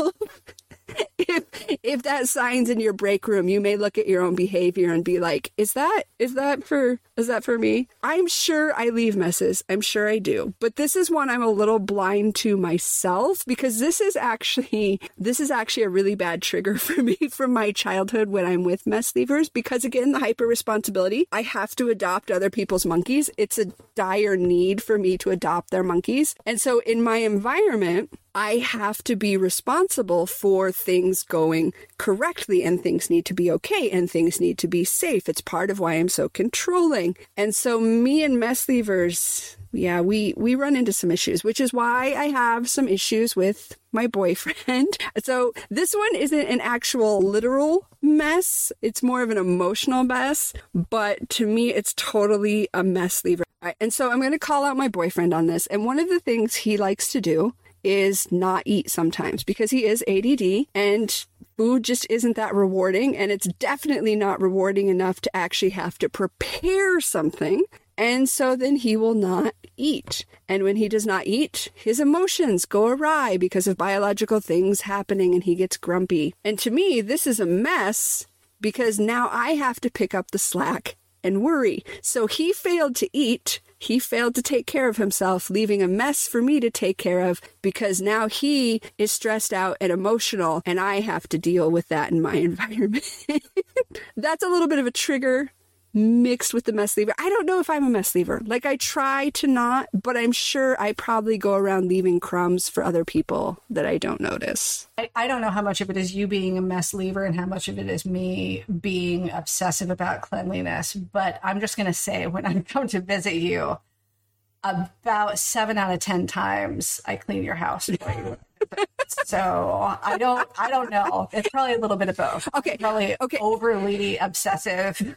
if if that sign's in your break room, you may look at your own behavior and be like, "Is that is that for is that for me?" I'm sure I leave messes. I'm sure I do. But this is one I'm a little blind to myself because this is actually this is actually a really bad trigger for me from my childhood when I'm with mess leavers because again, the hyper responsibility. I have to adopt other people's monkeys. It's a dire need for me to adopt their monkeys. And so in my environment, I have to be responsible for things going correctly and things need to be okay and things need to be safe. It's part of why I'm so controlling. And so me and mess leavers, yeah, we, we run into some issues, which is why I have some issues with my boyfriend. So this one isn't an actual literal mess. It's more of an emotional mess, but to me, it's totally a mess leaver. And so I'm going to call out my boyfriend on this. And one of the things he likes to do is not eat sometimes because he is ADD and food just isn't that rewarding. And it's definitely not rewarding enough to actually have to prepare something. And so then he will not eat. And when he does not eat, his emotions go awry because of biological things happening and he gets grumpy. And to me, this is a mess because now I have to pick up the slack and worry. So he failed to eat he failed to take care of himself, leaving a mess for me to take care of because now he is stressed out and emotional, and I have to deal with that in my environment. That's a little bit of a trigger mixed with the mess leaver. I don't know if I'm a mess leaver. Like I try to not, but I'm sure I probably go around leaving crumbs for other people that I don't notice. I, I don't know how much of it is you being a mess leaver and how much of it is me being obsessive about cleanliness. But I'm just going to say when I come to visit you, about seven out of 10 times I clean your house so I don't I don't know. It's probably a little bit of both. Okay. Probably okay. overly obsessive.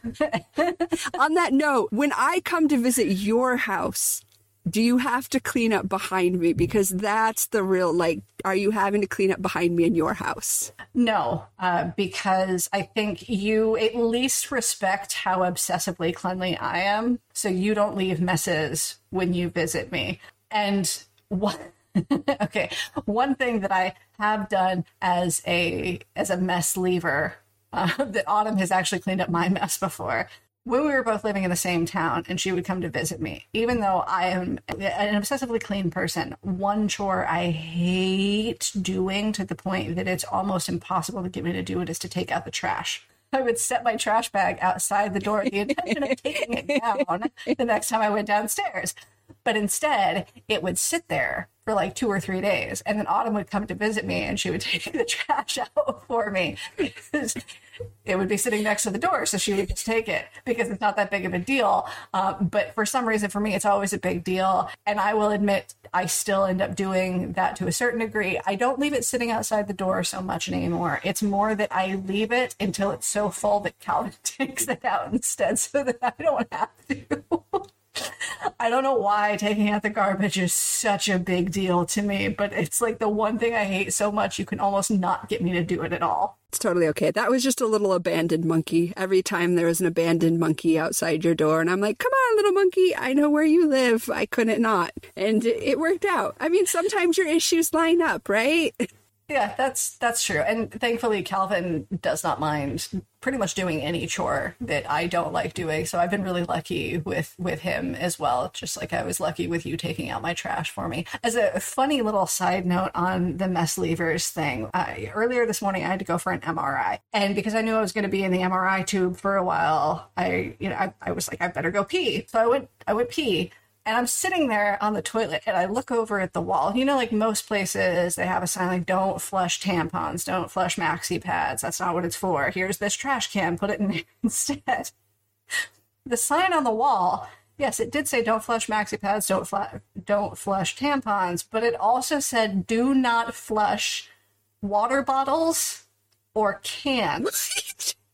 On that note, when I come to visit your house, do you have to clean up behind me? Because that's the real, like, are you having to clean up behind me in your house? No, uh, because I think you at least respect how obsessively cleanly I am. So you don't leave messes when you visit me. And what okay. One thing that I have done as a as a mess leaver uh, that Autumn has actually cleaned up my mess before. When we were both living in the same town and she would come to visit me, even though I am an obsessively clean person, one chore I hate doing to the point that it's almost impossible to get me to do it is to take out the trash. I would set my trash bag outside the door, in the intention of taking it down the next time I went downstairs. But instead, it would sit there for like two or three days. And then Autumn would come to visit me and she would take the trash out for me. Because it would be sitting next to the door. So she would just take it because it's not that big of a deal. Um, but for some reason, for me, it's always a big deal. And I will admit, I still end up doing that to a certain degree. I don't leave it sitting outside the door so much anymore. It's more that I leave it until it's so full that Calvin takes it out instead so that I don't have to. I don't know why taking out the garbage is such a big deal to me, but it's like the one thing I hate so much you can almost not get me to do it at all. It's totally okay. That was just a little abandoned monkey. Every time there was an abandoned monkey outside your door, and I'm like, come on, little monkey, I know where you live. I couldn't not. And it worked out. I mean, sometimes your issues line up, right? Yeah, that's that's true. And thankfully Calvin does not mind pretty much doing any chore that I don't like doing. So I've been really lucky with with him as well, just like I was lucky with you taking out my trash for me. As a funny little side note on the mess leavers thing, I, earlier this morning I had to go for an MRI. And because I knew I was going to be in the MRI tube for a while, I you know I, I was like I better go pee. So I went I went pee and I'm sitting there on the toilet and I look over at the wall. You know, like most places, they have a sign like, don't flush tampons, don't flush maxi pads. That's not what it's for. Here's this trash can, put it in there instead. The sign on the wall, yes, it did say don't flush maxi pads, don't, fl- don't flush tampons, but it also said do not flush water bottles or cans.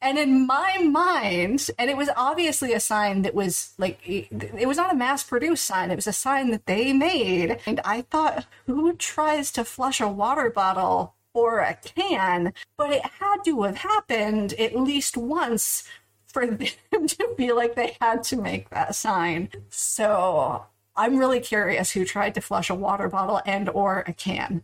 and in my mind, and it was obviously a sign that was like, it was not a mass produced sign, it was a sign that they made. And I thought, who tries to flush a water bottle or a can? But it had to have happened at least once for them to feel like they had to make that sign. So I'm really curious who tried to flush a water bottle and or a can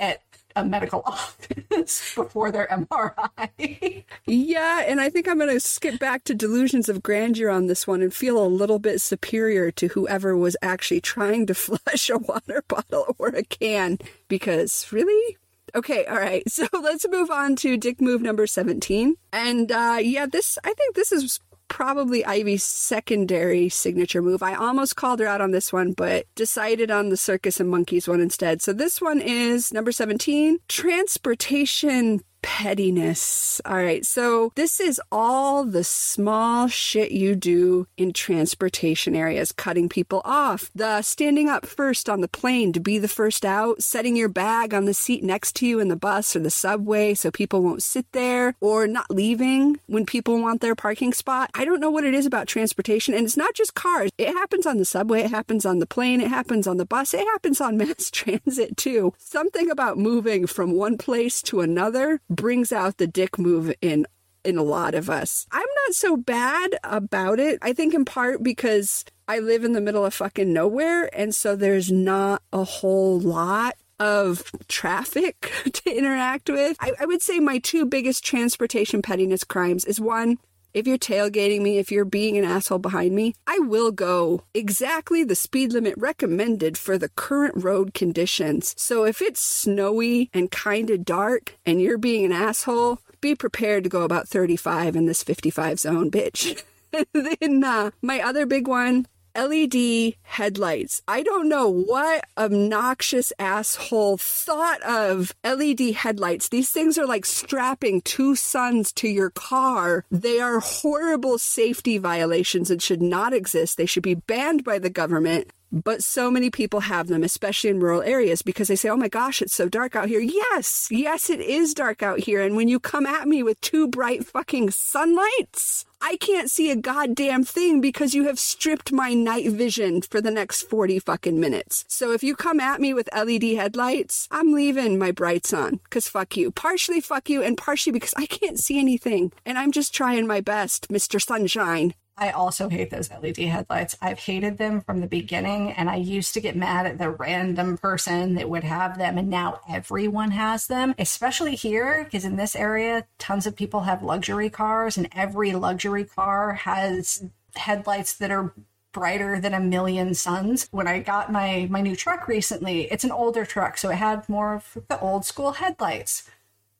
at a medical office before their MRI. yeah, and I think I'm going to skip back to delusions of grandeur on this one and feel a little bit superior to whoever was actually trying to flush a water bottle or a can because really Okay, all right. So let's move on to dick move number 17. And uh yeah, this I think this is probably Ivy's secondary signature move. I almost called her out on this one, but decided on the circus and monkeys one instead. So this one is number 17 transportation pettiness. All right, so this is all the small shit you do in transportation areas, cutting people off, the standing up first on the plane to be the first out, setting your bag on the seat next to you in the bus or the subway so people won't sit there, or not leaving when people want their parking spot. I don't know what it is about transportation, and it's not just cars. It happens on the subway, it happens on the plane, it happens on the bus, it happens on mass transit too. Something about moving from one place to another brings out the dick move in in a lot of us. I'm not so bad about it. I think in part because I live in the middle of fucking nowhere and so there's not a whole lot of traffic to interact with. I, I would say my two biggest transportation pettiness crimes is one, if you're tailgating me, if you're being an asshole behind me, I will go exactly the speed limit recommended for the current road conditions. So if it's snowy and kind of dark and you're being an asshole, be prepared to go about 35 in this 55 zone, bitch. then uh, my other big one LED headlights. I don't know what obnoxious asshole thought of LED headlights. These things are like strapping two suns to your car. They are horrible safety violations and should not exist. They should be banned by the government. But so many people have them, especially in rural areas, because they say, oh my gosh, it's so dark out here. Yes, yes, it is dark out here. And when you come at me with two bright fucking sunlights, I can't see a goddamn thing because you have stripped my night vision for the next 40 fucking minutes. So if you come at me with LED headlights, I'm leaving my brights on because fuck you. Partially fuck you and partially because I can't see anything. And I'm just trying my best, Mr. Sunshine. I also hate those LED headlights. I've hated them from the beginning, and I used to get mad at the random person that would have them, and now everyone has them, especially here, because in this area, tons of people have luxury cars, and every luxury car has headlights that are brighter than a million suns. When I got my my new truck recently, it's an older truck, so it had more of the old school headlights.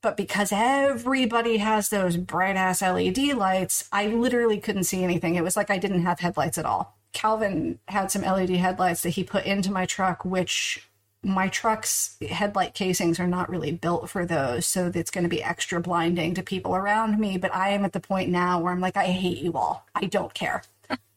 But because everybody has those bright ass LED lights, I literally couldn't see anything. It was like I didn't have headlights at all. Calvin had some LED headlights that he put into my truck, which my truck's headlight casings are not really built for those. So it's going to be extra blinding to people around me. But I am at the point now where I'm like, I hate you all. I don't care.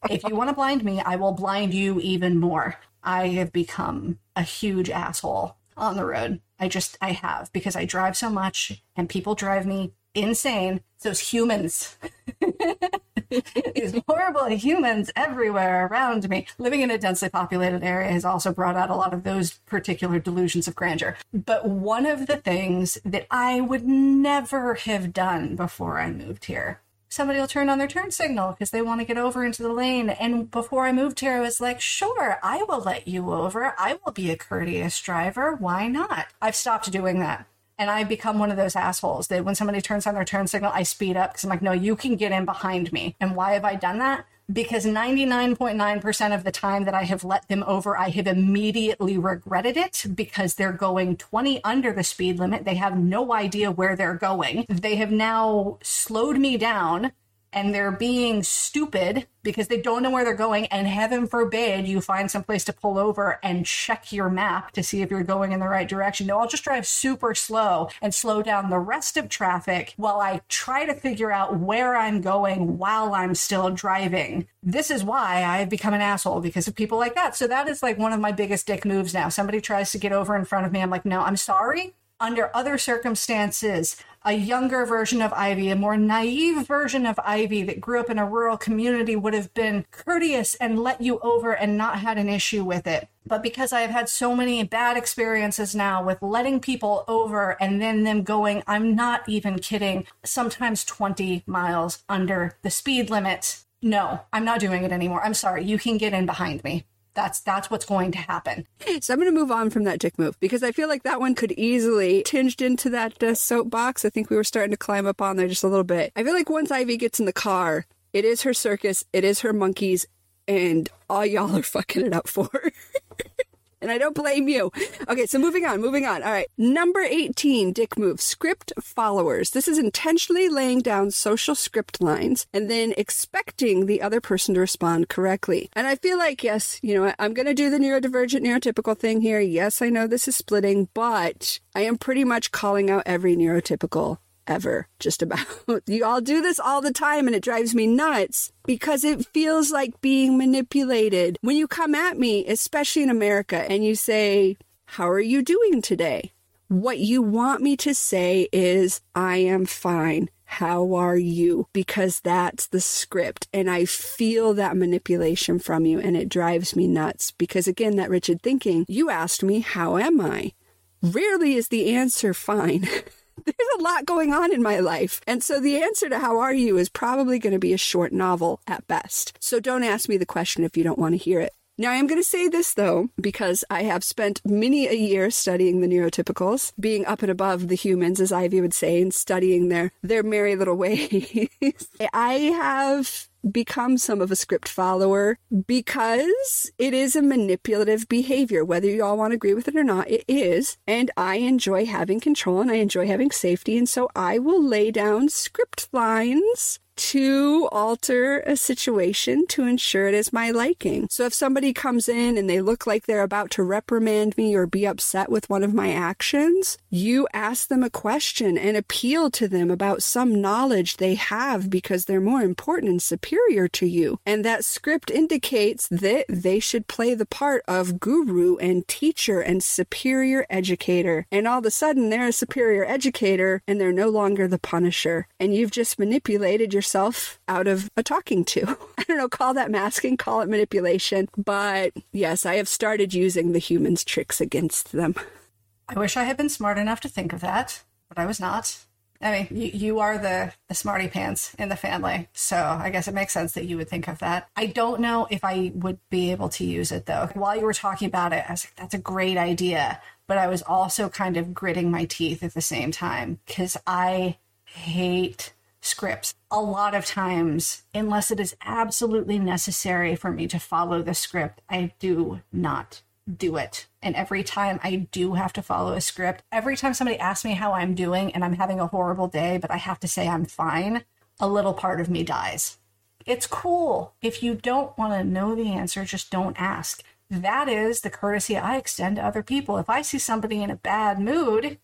if you want to blind me, I will blind you even more. I have become a huge asshole on the road. I just, I have because I drive so much and people drive me insane. Those humans These horrible humans everywhere around me. Living in a densely populated area has also brought out a lot of those particular delusions of grandeur. But one of the things that I would never have done before I moved here somebody will turn on their turn signal because they want to get over into the lane. And before I moved here, I was like, sure, I will let you over. I will be a courteous driver. Why not? I've stopped doing that. And I've become one of those assholes that when somebody turns on their turn signal, I speed up because I'm like, no, you can get in behind me. And why have I done that? Because 99.9% of the time that I have let them over, I have immediately regretted it because they're going 20 under the speed limit. They have no idea where they're going. They have now slowed me down and they're being stupid because they don't know where they're going and heaven forbid you find some place to pull over and check your map to see if you're going in the right direction. No i'll just drive super slow and slow down the rest of traffic while i try to figure out where i'm going while i'm still driving. This is why i've become an asshole because of people like that. So that is like one of my biggest dick moves now. Somebody tries to get over in front of me i'm like no i'm sorry. Under other circumstances, a younger version of Ivy, a more naive version of Ivy that grew up in a rural community would have been courteous and let you over and not had an issue with it. But because I have had so many bad experiences now with letting people over and then them going, I'm not even kidding, sometimes 20 miles under the speed limit. No, I'm not doing it anymore. I'm sorry. You can get in behind me. That's that's what's going to happen. So I'm going to move on from that dick move because I feel like that one could easily tinged into that uh, soapbox. I think we were starting to climb up on there just a little bit. I feel like once Ivy gets in the car, it is her circus, it is her monkeys, and all y'all are fucking it up for. And I don't blame you. Okay, so moving on, moving on. All right. Number 18, dick move, script followers. This is intentionally laying down social script lines and then expecting the other person to respond correctly. And I feel like, yes, you know, I'm going to do the neurodivergent, neurotypical thing here. Yes, I know this is splitting, but I am pretty much calling out every neurotypical ever, just about. you all do this all the time and it drives me nuts because it feels like being manipulated. When you come at me, especially in America, and you say, How are you doing today? What you want me to say is, I am fine. How are you? Because that's the script. And I feel that manipulation from you and it drives me nuts. Because again, that rigid thinking, you asked me, How am I? Rarely is the answer fine. there's a lot going on in my life. And so the answer to how are you is probably going to be a short novel at best. So don't ask me the question if you don't want to hear it. Now, I am going to say this though, because I have spent many a year studying the neurotypicals, being up and above the humans, as Ivy would say, and studying their, their merry little ways. I have become some of a script follower because it is a manipulative behavior. Whether you all want to agree with it or not, it is. And I enjoy having control and I enjoy having safety. And so I will lay down script lines to alter a situation to ensure it is my liking. So if somebody comes in and they look like they're about to reprimand me or be upset with one of my actions, you ask them a question and appeal to them about some knowledge they have because they're more important and superior to you. And that script indicates that they should play the part of guru and teacher and superior educator. And all of a sudden they're a superior educator and they're no longer the punisher. And you've just manipulated your yourself out of a talking to. I don't know, call that masking, call it manipulation. But yes, I have started using the humans' tricks against them. I wish I had been smart enough to think of that, but I was not. I mean, you, you are the, the smarty pants in the family. So I guess it makes sense that you would think of that. I don't know if I would be able to use it though. While you were talking about it, I was like, that's a great idea. But I was also kind of gritting my teeth at the same time because I hate scripts. A lot of times, unless it is absolutely necessary for me to follow the script, I do not do it. And every time I do have to follow a script, every time somebody asks me how I'm doing and I'm having a horrible day, but I have to say I'm fine, a little part of me dies. It's cool. If you don't want to know the answer, just don't ask. That is the courtesy I extend to other people. If I see somebody in a bad mood,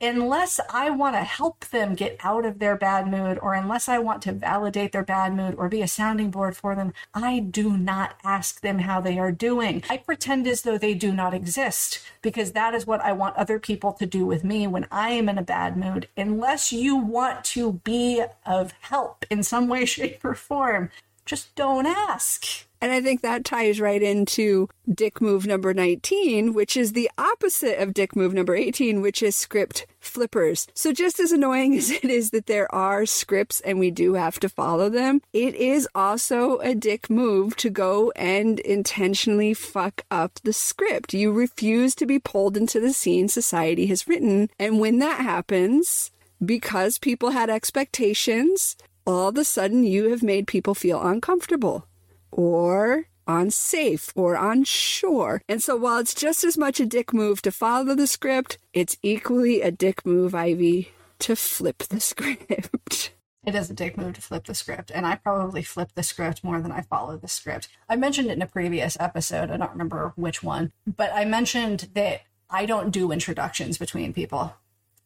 unless I want to help them get out of their bad mood or unless I want to validate their bad mood or be a sounding board for them, I do not ask them how they are doing. I pretend as though they do not exist because that is what I want other people to do with me when I am in a bad mood. Unless you want to be of help in some way, shape, or form, just don't ask. And I think that ties right into dick move number 19, which is the opposite of dick move number 18, which is script flippers. So just as annoying as it is that there are scripts and we do have to follow them, it is also a dick move to go and intentionally fuck up the script. You refuse to be pulled into the scene society has written. And when that happens, because people had expectations, all of a sudden you have made people feel uncomfortable or unsafe or unsure. And so while it's just as much a dick move to follow the script, it's equally a dick move, Ivy, to flip the script. It is a dick move to flip the script, and I probably flip the script more than I follow the script. I mentioned it in a previous episode, I don't remember which one, but I mentioned that I don't do introductions between people.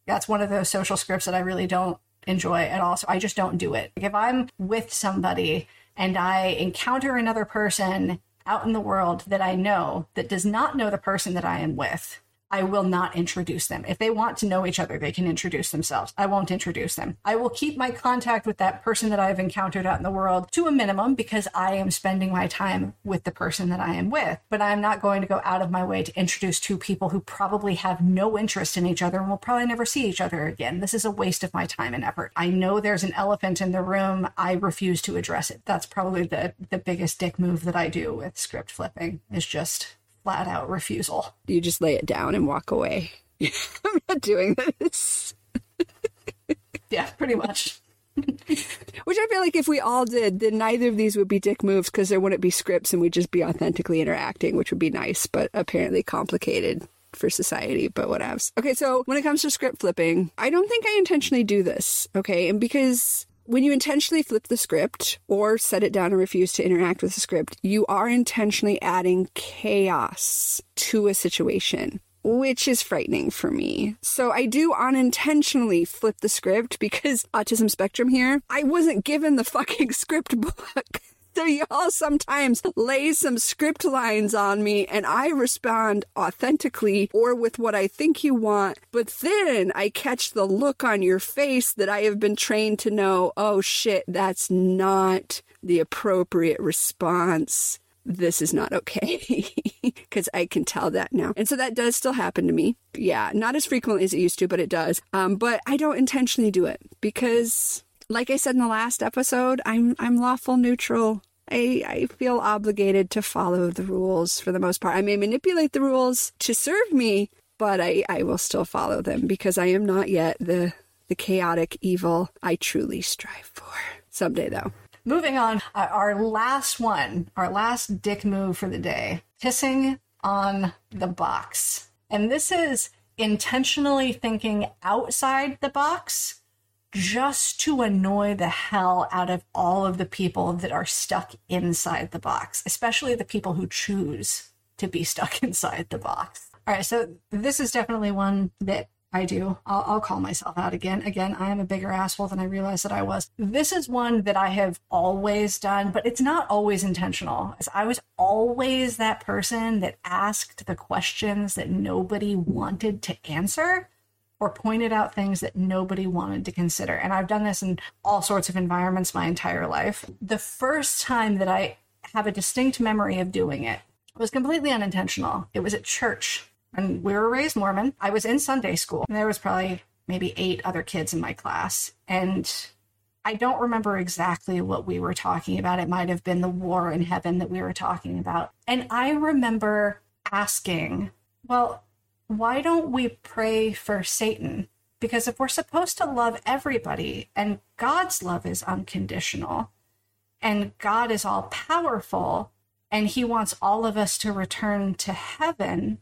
That's one of those social scripts that I really don't enjoy at all. So I just don't do it. Like If I'm with somebody and I encounter another person out in the world that I know that does not know the person that I am with, I will not introduce them. If they want to know each other, they can introduce themselves. I won't introduce them. I will keep my contact with that person that I've encountered out in the world to a minimum because I am spending my time with the person that I am with. But I'm not going to go out of my way to introduce two people who probably have no interest in each other and will probably never see each other again. This is a waste of my time and effort. I know there's an elephant in the room. I refuse to address it. That's probably the, the biggest dick move that I do with script flipping is just flat out refusal. You just lay it down and walk away. I'm not doing this. yeah, pretty much. Which I feel like if we all did, then neither of these would be dick moves because there wouldn't be scripts and we'd just be authentically interacting, which would be nice, but apparently complicated for society, but whatevs. Okay, so when it comes to script flipping, I don't think I intentionally do this, okay? And because when you intentionally flip the script or set it down and refuse to interact with the script, you are intentionally adding chaos to a situation which is frightening for me. So I do unintentionally flip the script because autism spectrum here. I wasn't given the fucking script book. So y'all sometimes lay some script lines on me and I respond authentically or with what I think you want. But then I catch the look on your face that I have been trained to know, oh shit, that's not the appropriate response. This is not okay because I can tell that now. And so that does still happen to me. Yeah, not as frequently as it used to, but it does. Um, but I don't intentionally do it because like I said in the last episode, I'm I'm lawful neutral. I, I feel obligated to follow the rules for the most part. I may manipulate the rules to serve me, but I, I will still follow them because I am not yet the the chaotic evil I truly strive for. Someday though. Moving on, our last one, our last dick move for the day, pissing on the box. And this is intentionally thinking outside the box just to annoy the hell out of all of the people that are stuck inside the box, especially the people who choose to be stuck inside the box. All right, so this is definitely one that I do. I'll, I'll, call myself out again. Again, I am a bigger asshole than I realized that I was. This is one that I have always done, but it's not always intentional. I was always that person that asked the questions that nobody wanted to answer or pointed out things that nobody wanted to consider. And I've done this in all sorts of environments my entire life. The first time that I have a distinct memory of doing it was completely unintentional. It was at church. And we were raised Mormon. I was in Sunday school. And there was probably maybe eight other kids in my class. And I don't remember exactly what we were talking about. It might have been the war in heaven that we were talking about. And I remember asking, well, why don't we pray for Satan? Because if we're supposed to love everybody and God's love is unconditional and God is all powerful and he wants all of us to return to heaven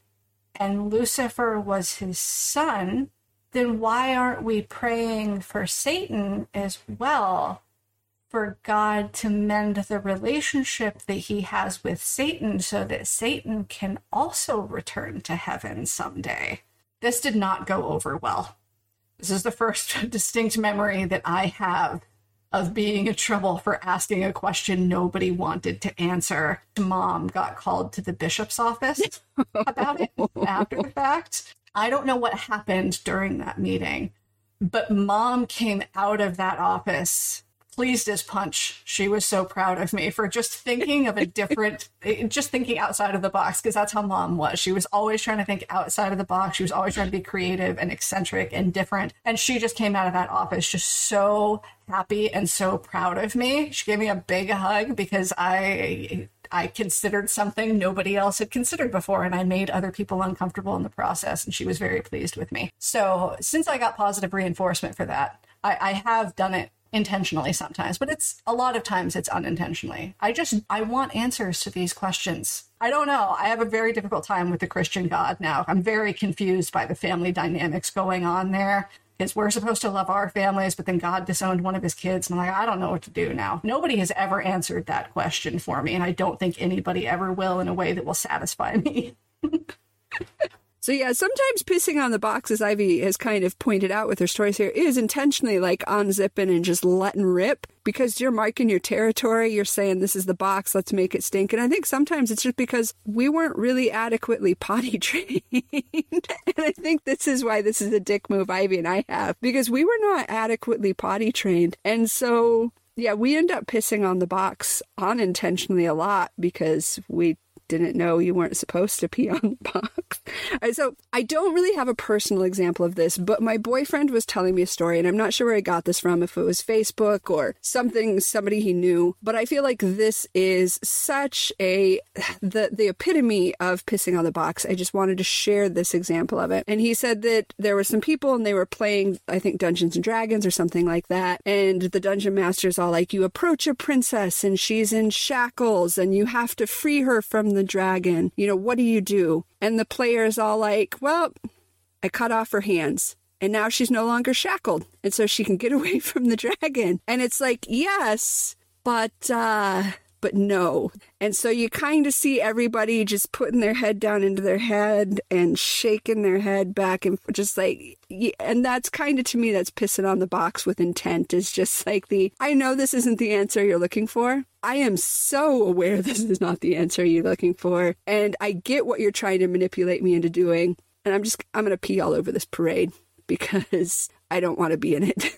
and Lucifer was his son, then why aren't we praying for Satan as well? For God to mend the relationship that he has with Satan so that Satan can also return to heaven someday. This did not go over well. This is the first distinct memory that I have of being in trouble for asking a question nobody wanted to answer. Mom got called to the bishop's office about it after the fact. I don't know what happened during that meeting, but mom came out of that office pleased as punch. She was so proud of me for just thinking of a different, eh, just thinking outside of the box, because that's how mom was. She was always trying to think outside of the box. She was always trying to be creative and eccentric and different. And she just came out of that office just so happy and so proud of me. She gave me a big hug because I I considered something nobody else had considered before, and I made other people uncomfortable in the process, and she was very pleased with me. So, since I got positive reinforcement for that, I, I have done it intentionally sometimes, but it's a lot of times it's unintentionally. I just I want answers to these questions. I don't know. I have a very difficult time with the Christian God now. I'm very confused by the family dynamics going on there. Because we're supposed to love our families, but then God disowned one of his kids. And I'm like, I don't know what to do now. Nobody has ever answered that question for me. And I don't think anybody ever will in a way that will satisfy me. So yeah, sometimes pissing on the box, as Ivy has kind of pointed out with her stories here, is intentionally like unzipping and just letting rip because you're marking your territory. You're saying this is the box, let's make it stink. And I think sometimes it's just because we weren't really adequately potty trained. and I think this is why this is a dick move Ivy and I have because we were not adequately potty trained. And so yeah, we end up pissing on the box unintentionally a lot because we didn't know you weren't supposed to pee on the box. so I don't really have a personal example of this, but my boyfriend was telling me a story, and I'm not sure where he got this from, if it was Facebook or something, somebody he knew. But I feel like this is such a the the epitome of pissing on the box. I just wanted to share this example of it. And he said that there were some people and they were playing, I think, Dungeons and Dragons or something like that. And the dungeon master's all like, you approach a princess and she's in shackles and you have to free her from the the dragon. You know, what do you do? And the player is all like, well, I cut off her hands and now she's no longer shackled. And so she can get away from the dragon. And it's like, yes, but, uh, but no. And so you kind of see everybody just putting their head down into their head and shaking their head back and just like, and that's kind of to me, that's pissing on the box with intent is just like the, I know this isn't the answer you're looking for. I am so aware this is not the answer you're looking for. And I get what you're trying to manipulate me into doing. And I'm just, I'm going to pee all over this parade because I don't want to be in it.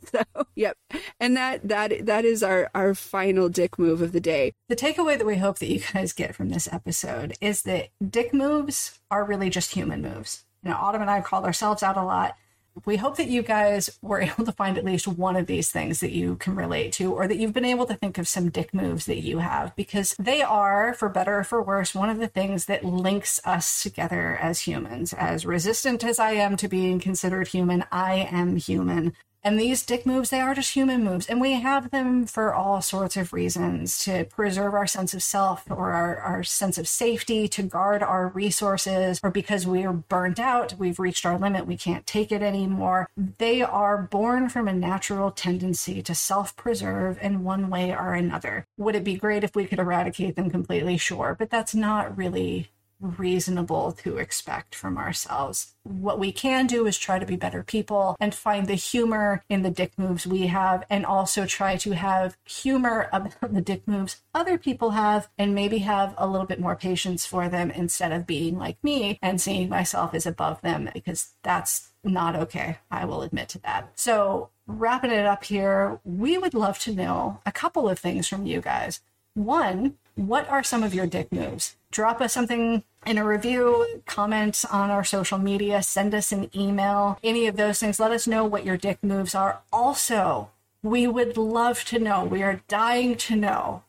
so yep and that that that is our our final dick move of the day the takeaway that we hope that you guys get from this episode is that dick moves are really just human moves you know autumn and i called ourselves out a lot we hope that you guys were able to find at least one of these things that you can relate to, or that you've been able to think of some dick moves that you have, because they are, for better or for worse, one of the things that links us together as humans. As resistant as I am to being considered human, I am human. And these dick moves, they are just human moves. And we have them for all sorts of reasons to preserve our sense of self or our, our sense of safety, to guard our resources, or because we are burnt out, we've reached our limit, we can't take it anymore. They are born from a natural tendency to self preserve in one way or another. Would it be great if we could eradicate them completely? Sure. But that's not really reasonable to expect from ourselves. What we can do is try to be better people and find the humor in the dick moves we have, and also try to have humor about the dick moves other people have, and maybe have a little bit more patience for them instead of being like me and seeing myself as above them, because that's not okay. I will admit to that. So, wrapping it up here, we would love to know a couple of things from you guys. One, what are some of your dick moves? Drop us something in a review, comment on our social media, send us an email, any of those things. Let us know what your dick moves are. Also, we would love to know, we are dying to know,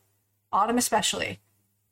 Autumn especially,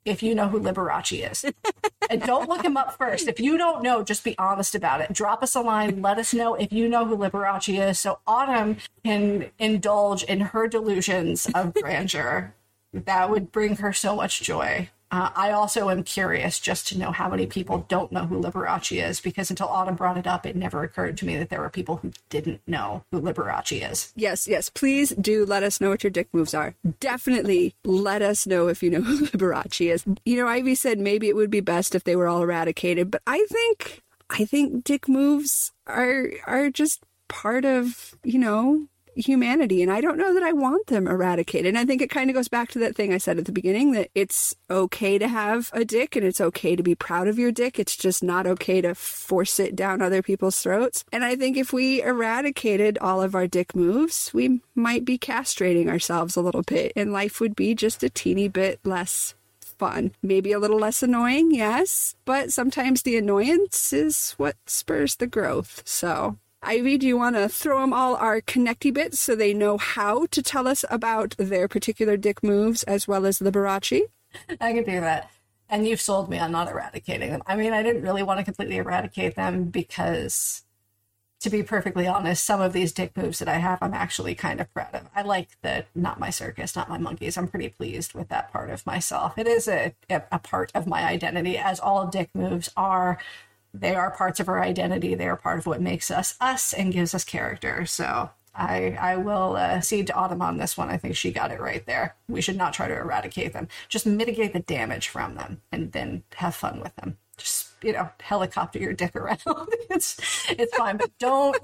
if you know who Liberace is. and don't look him up first. If you don't know, just be honest about it. Drop us a line. Let us know if you know who Liberace is so Autumn can indulge in her delusions of grandeur. That would bring her so much joy. Uh, I also am curious just to know how many people don't know who Liberace is because until Autumn brought it up, it never occurred to me that there were people who didn't know who Liberace is. Yes, yes. Please do let us know what your dick moves are. Definitely let us know if you know who Liberace is. You know, Ivy said maybe it would be best if they were all eradicated, but I think I think dick moves are are just part of, you know, humanity. And I don't know that I want them eradicated. And I think it kind of goes back to that thing I said at the beginning that it's okay to have a dick and it's okay to be proud of your dick. It's just not okay to force it down other people's throats. And I think if we eradicated all of our dick moves, we might be castrating ourselves a little bit and life would be just a teeny bit less fun. Maybe a little less annoying, yes, but sometimes the annoyance is what spurs the growth. So Ivy, do you want to throw them all our connecty bits so they know how to tell us about their particular dick moves as well as the Liberace? I can do that. And you've sold me on not eradicating them. I mean, I didn't really want to completely eradicate them because, to be perfectly honest, some of these dick moves that I have, I'm actually kind of proud of. I like the not my circus, not my monkeys. I'm pretty pleased with that part of myself. It is a, a part of my identity, as all dick moves are they are parts of our identity. They are part of what makes us us and gives us character. So I I will uh, cede to Autumn on this one. I think she got it right there. We should not try to eradicate them. Just mitigate the damage from them, and then have fun with them. Just you know, helicopter your dick around. it's it's fine, but don't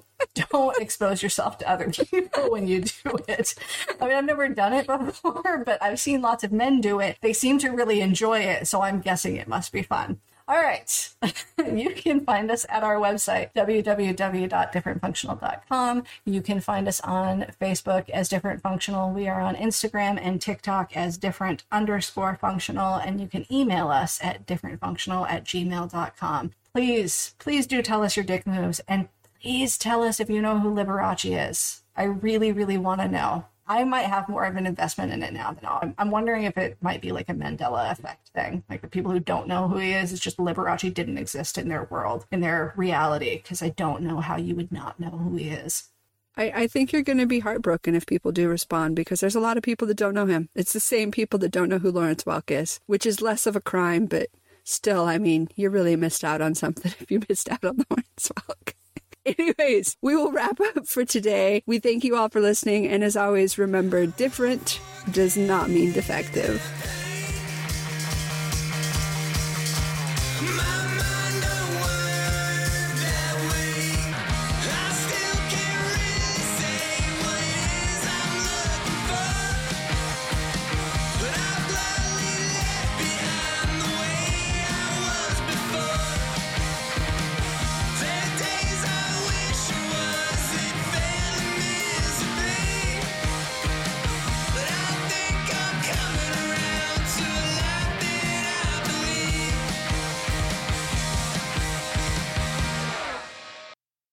don't expose yourself to other people when you do it. I mean, I've never done it before, but I've seen lots of men do it. They seem to really enjoy it, so I'm guessing it must be fun. All right. you can find us at our website, www.differentfunctional.com. You can find us on Facebook as Different Functional. We are on Instagram and TikTok as different underscore functional. And you can email us at differentfunctional at gmail.com. Please, please do tell us your dick moves and please tell us if you know who Liberace is. I really, really want to know. I might have more of an investment in it now than I'm, I'm wondering if it might be like a Mandela effect thing. Like the people who don't know who he is, it's just Liberace didn't exist in their world, in their reality, because I don't know how you would not know who he is. I, I think you're going to be heartbroken if people do respond because there's a lot of people that don't know him. It's the same people that don't know who Lawrence Welk is, which is less of a crime, but still, I mean, you really missed out on something if you missed out on Lawrence Welk. Anyways, we will wrap up for today. We thank you all for listening. And as always, remember different does not mean defective.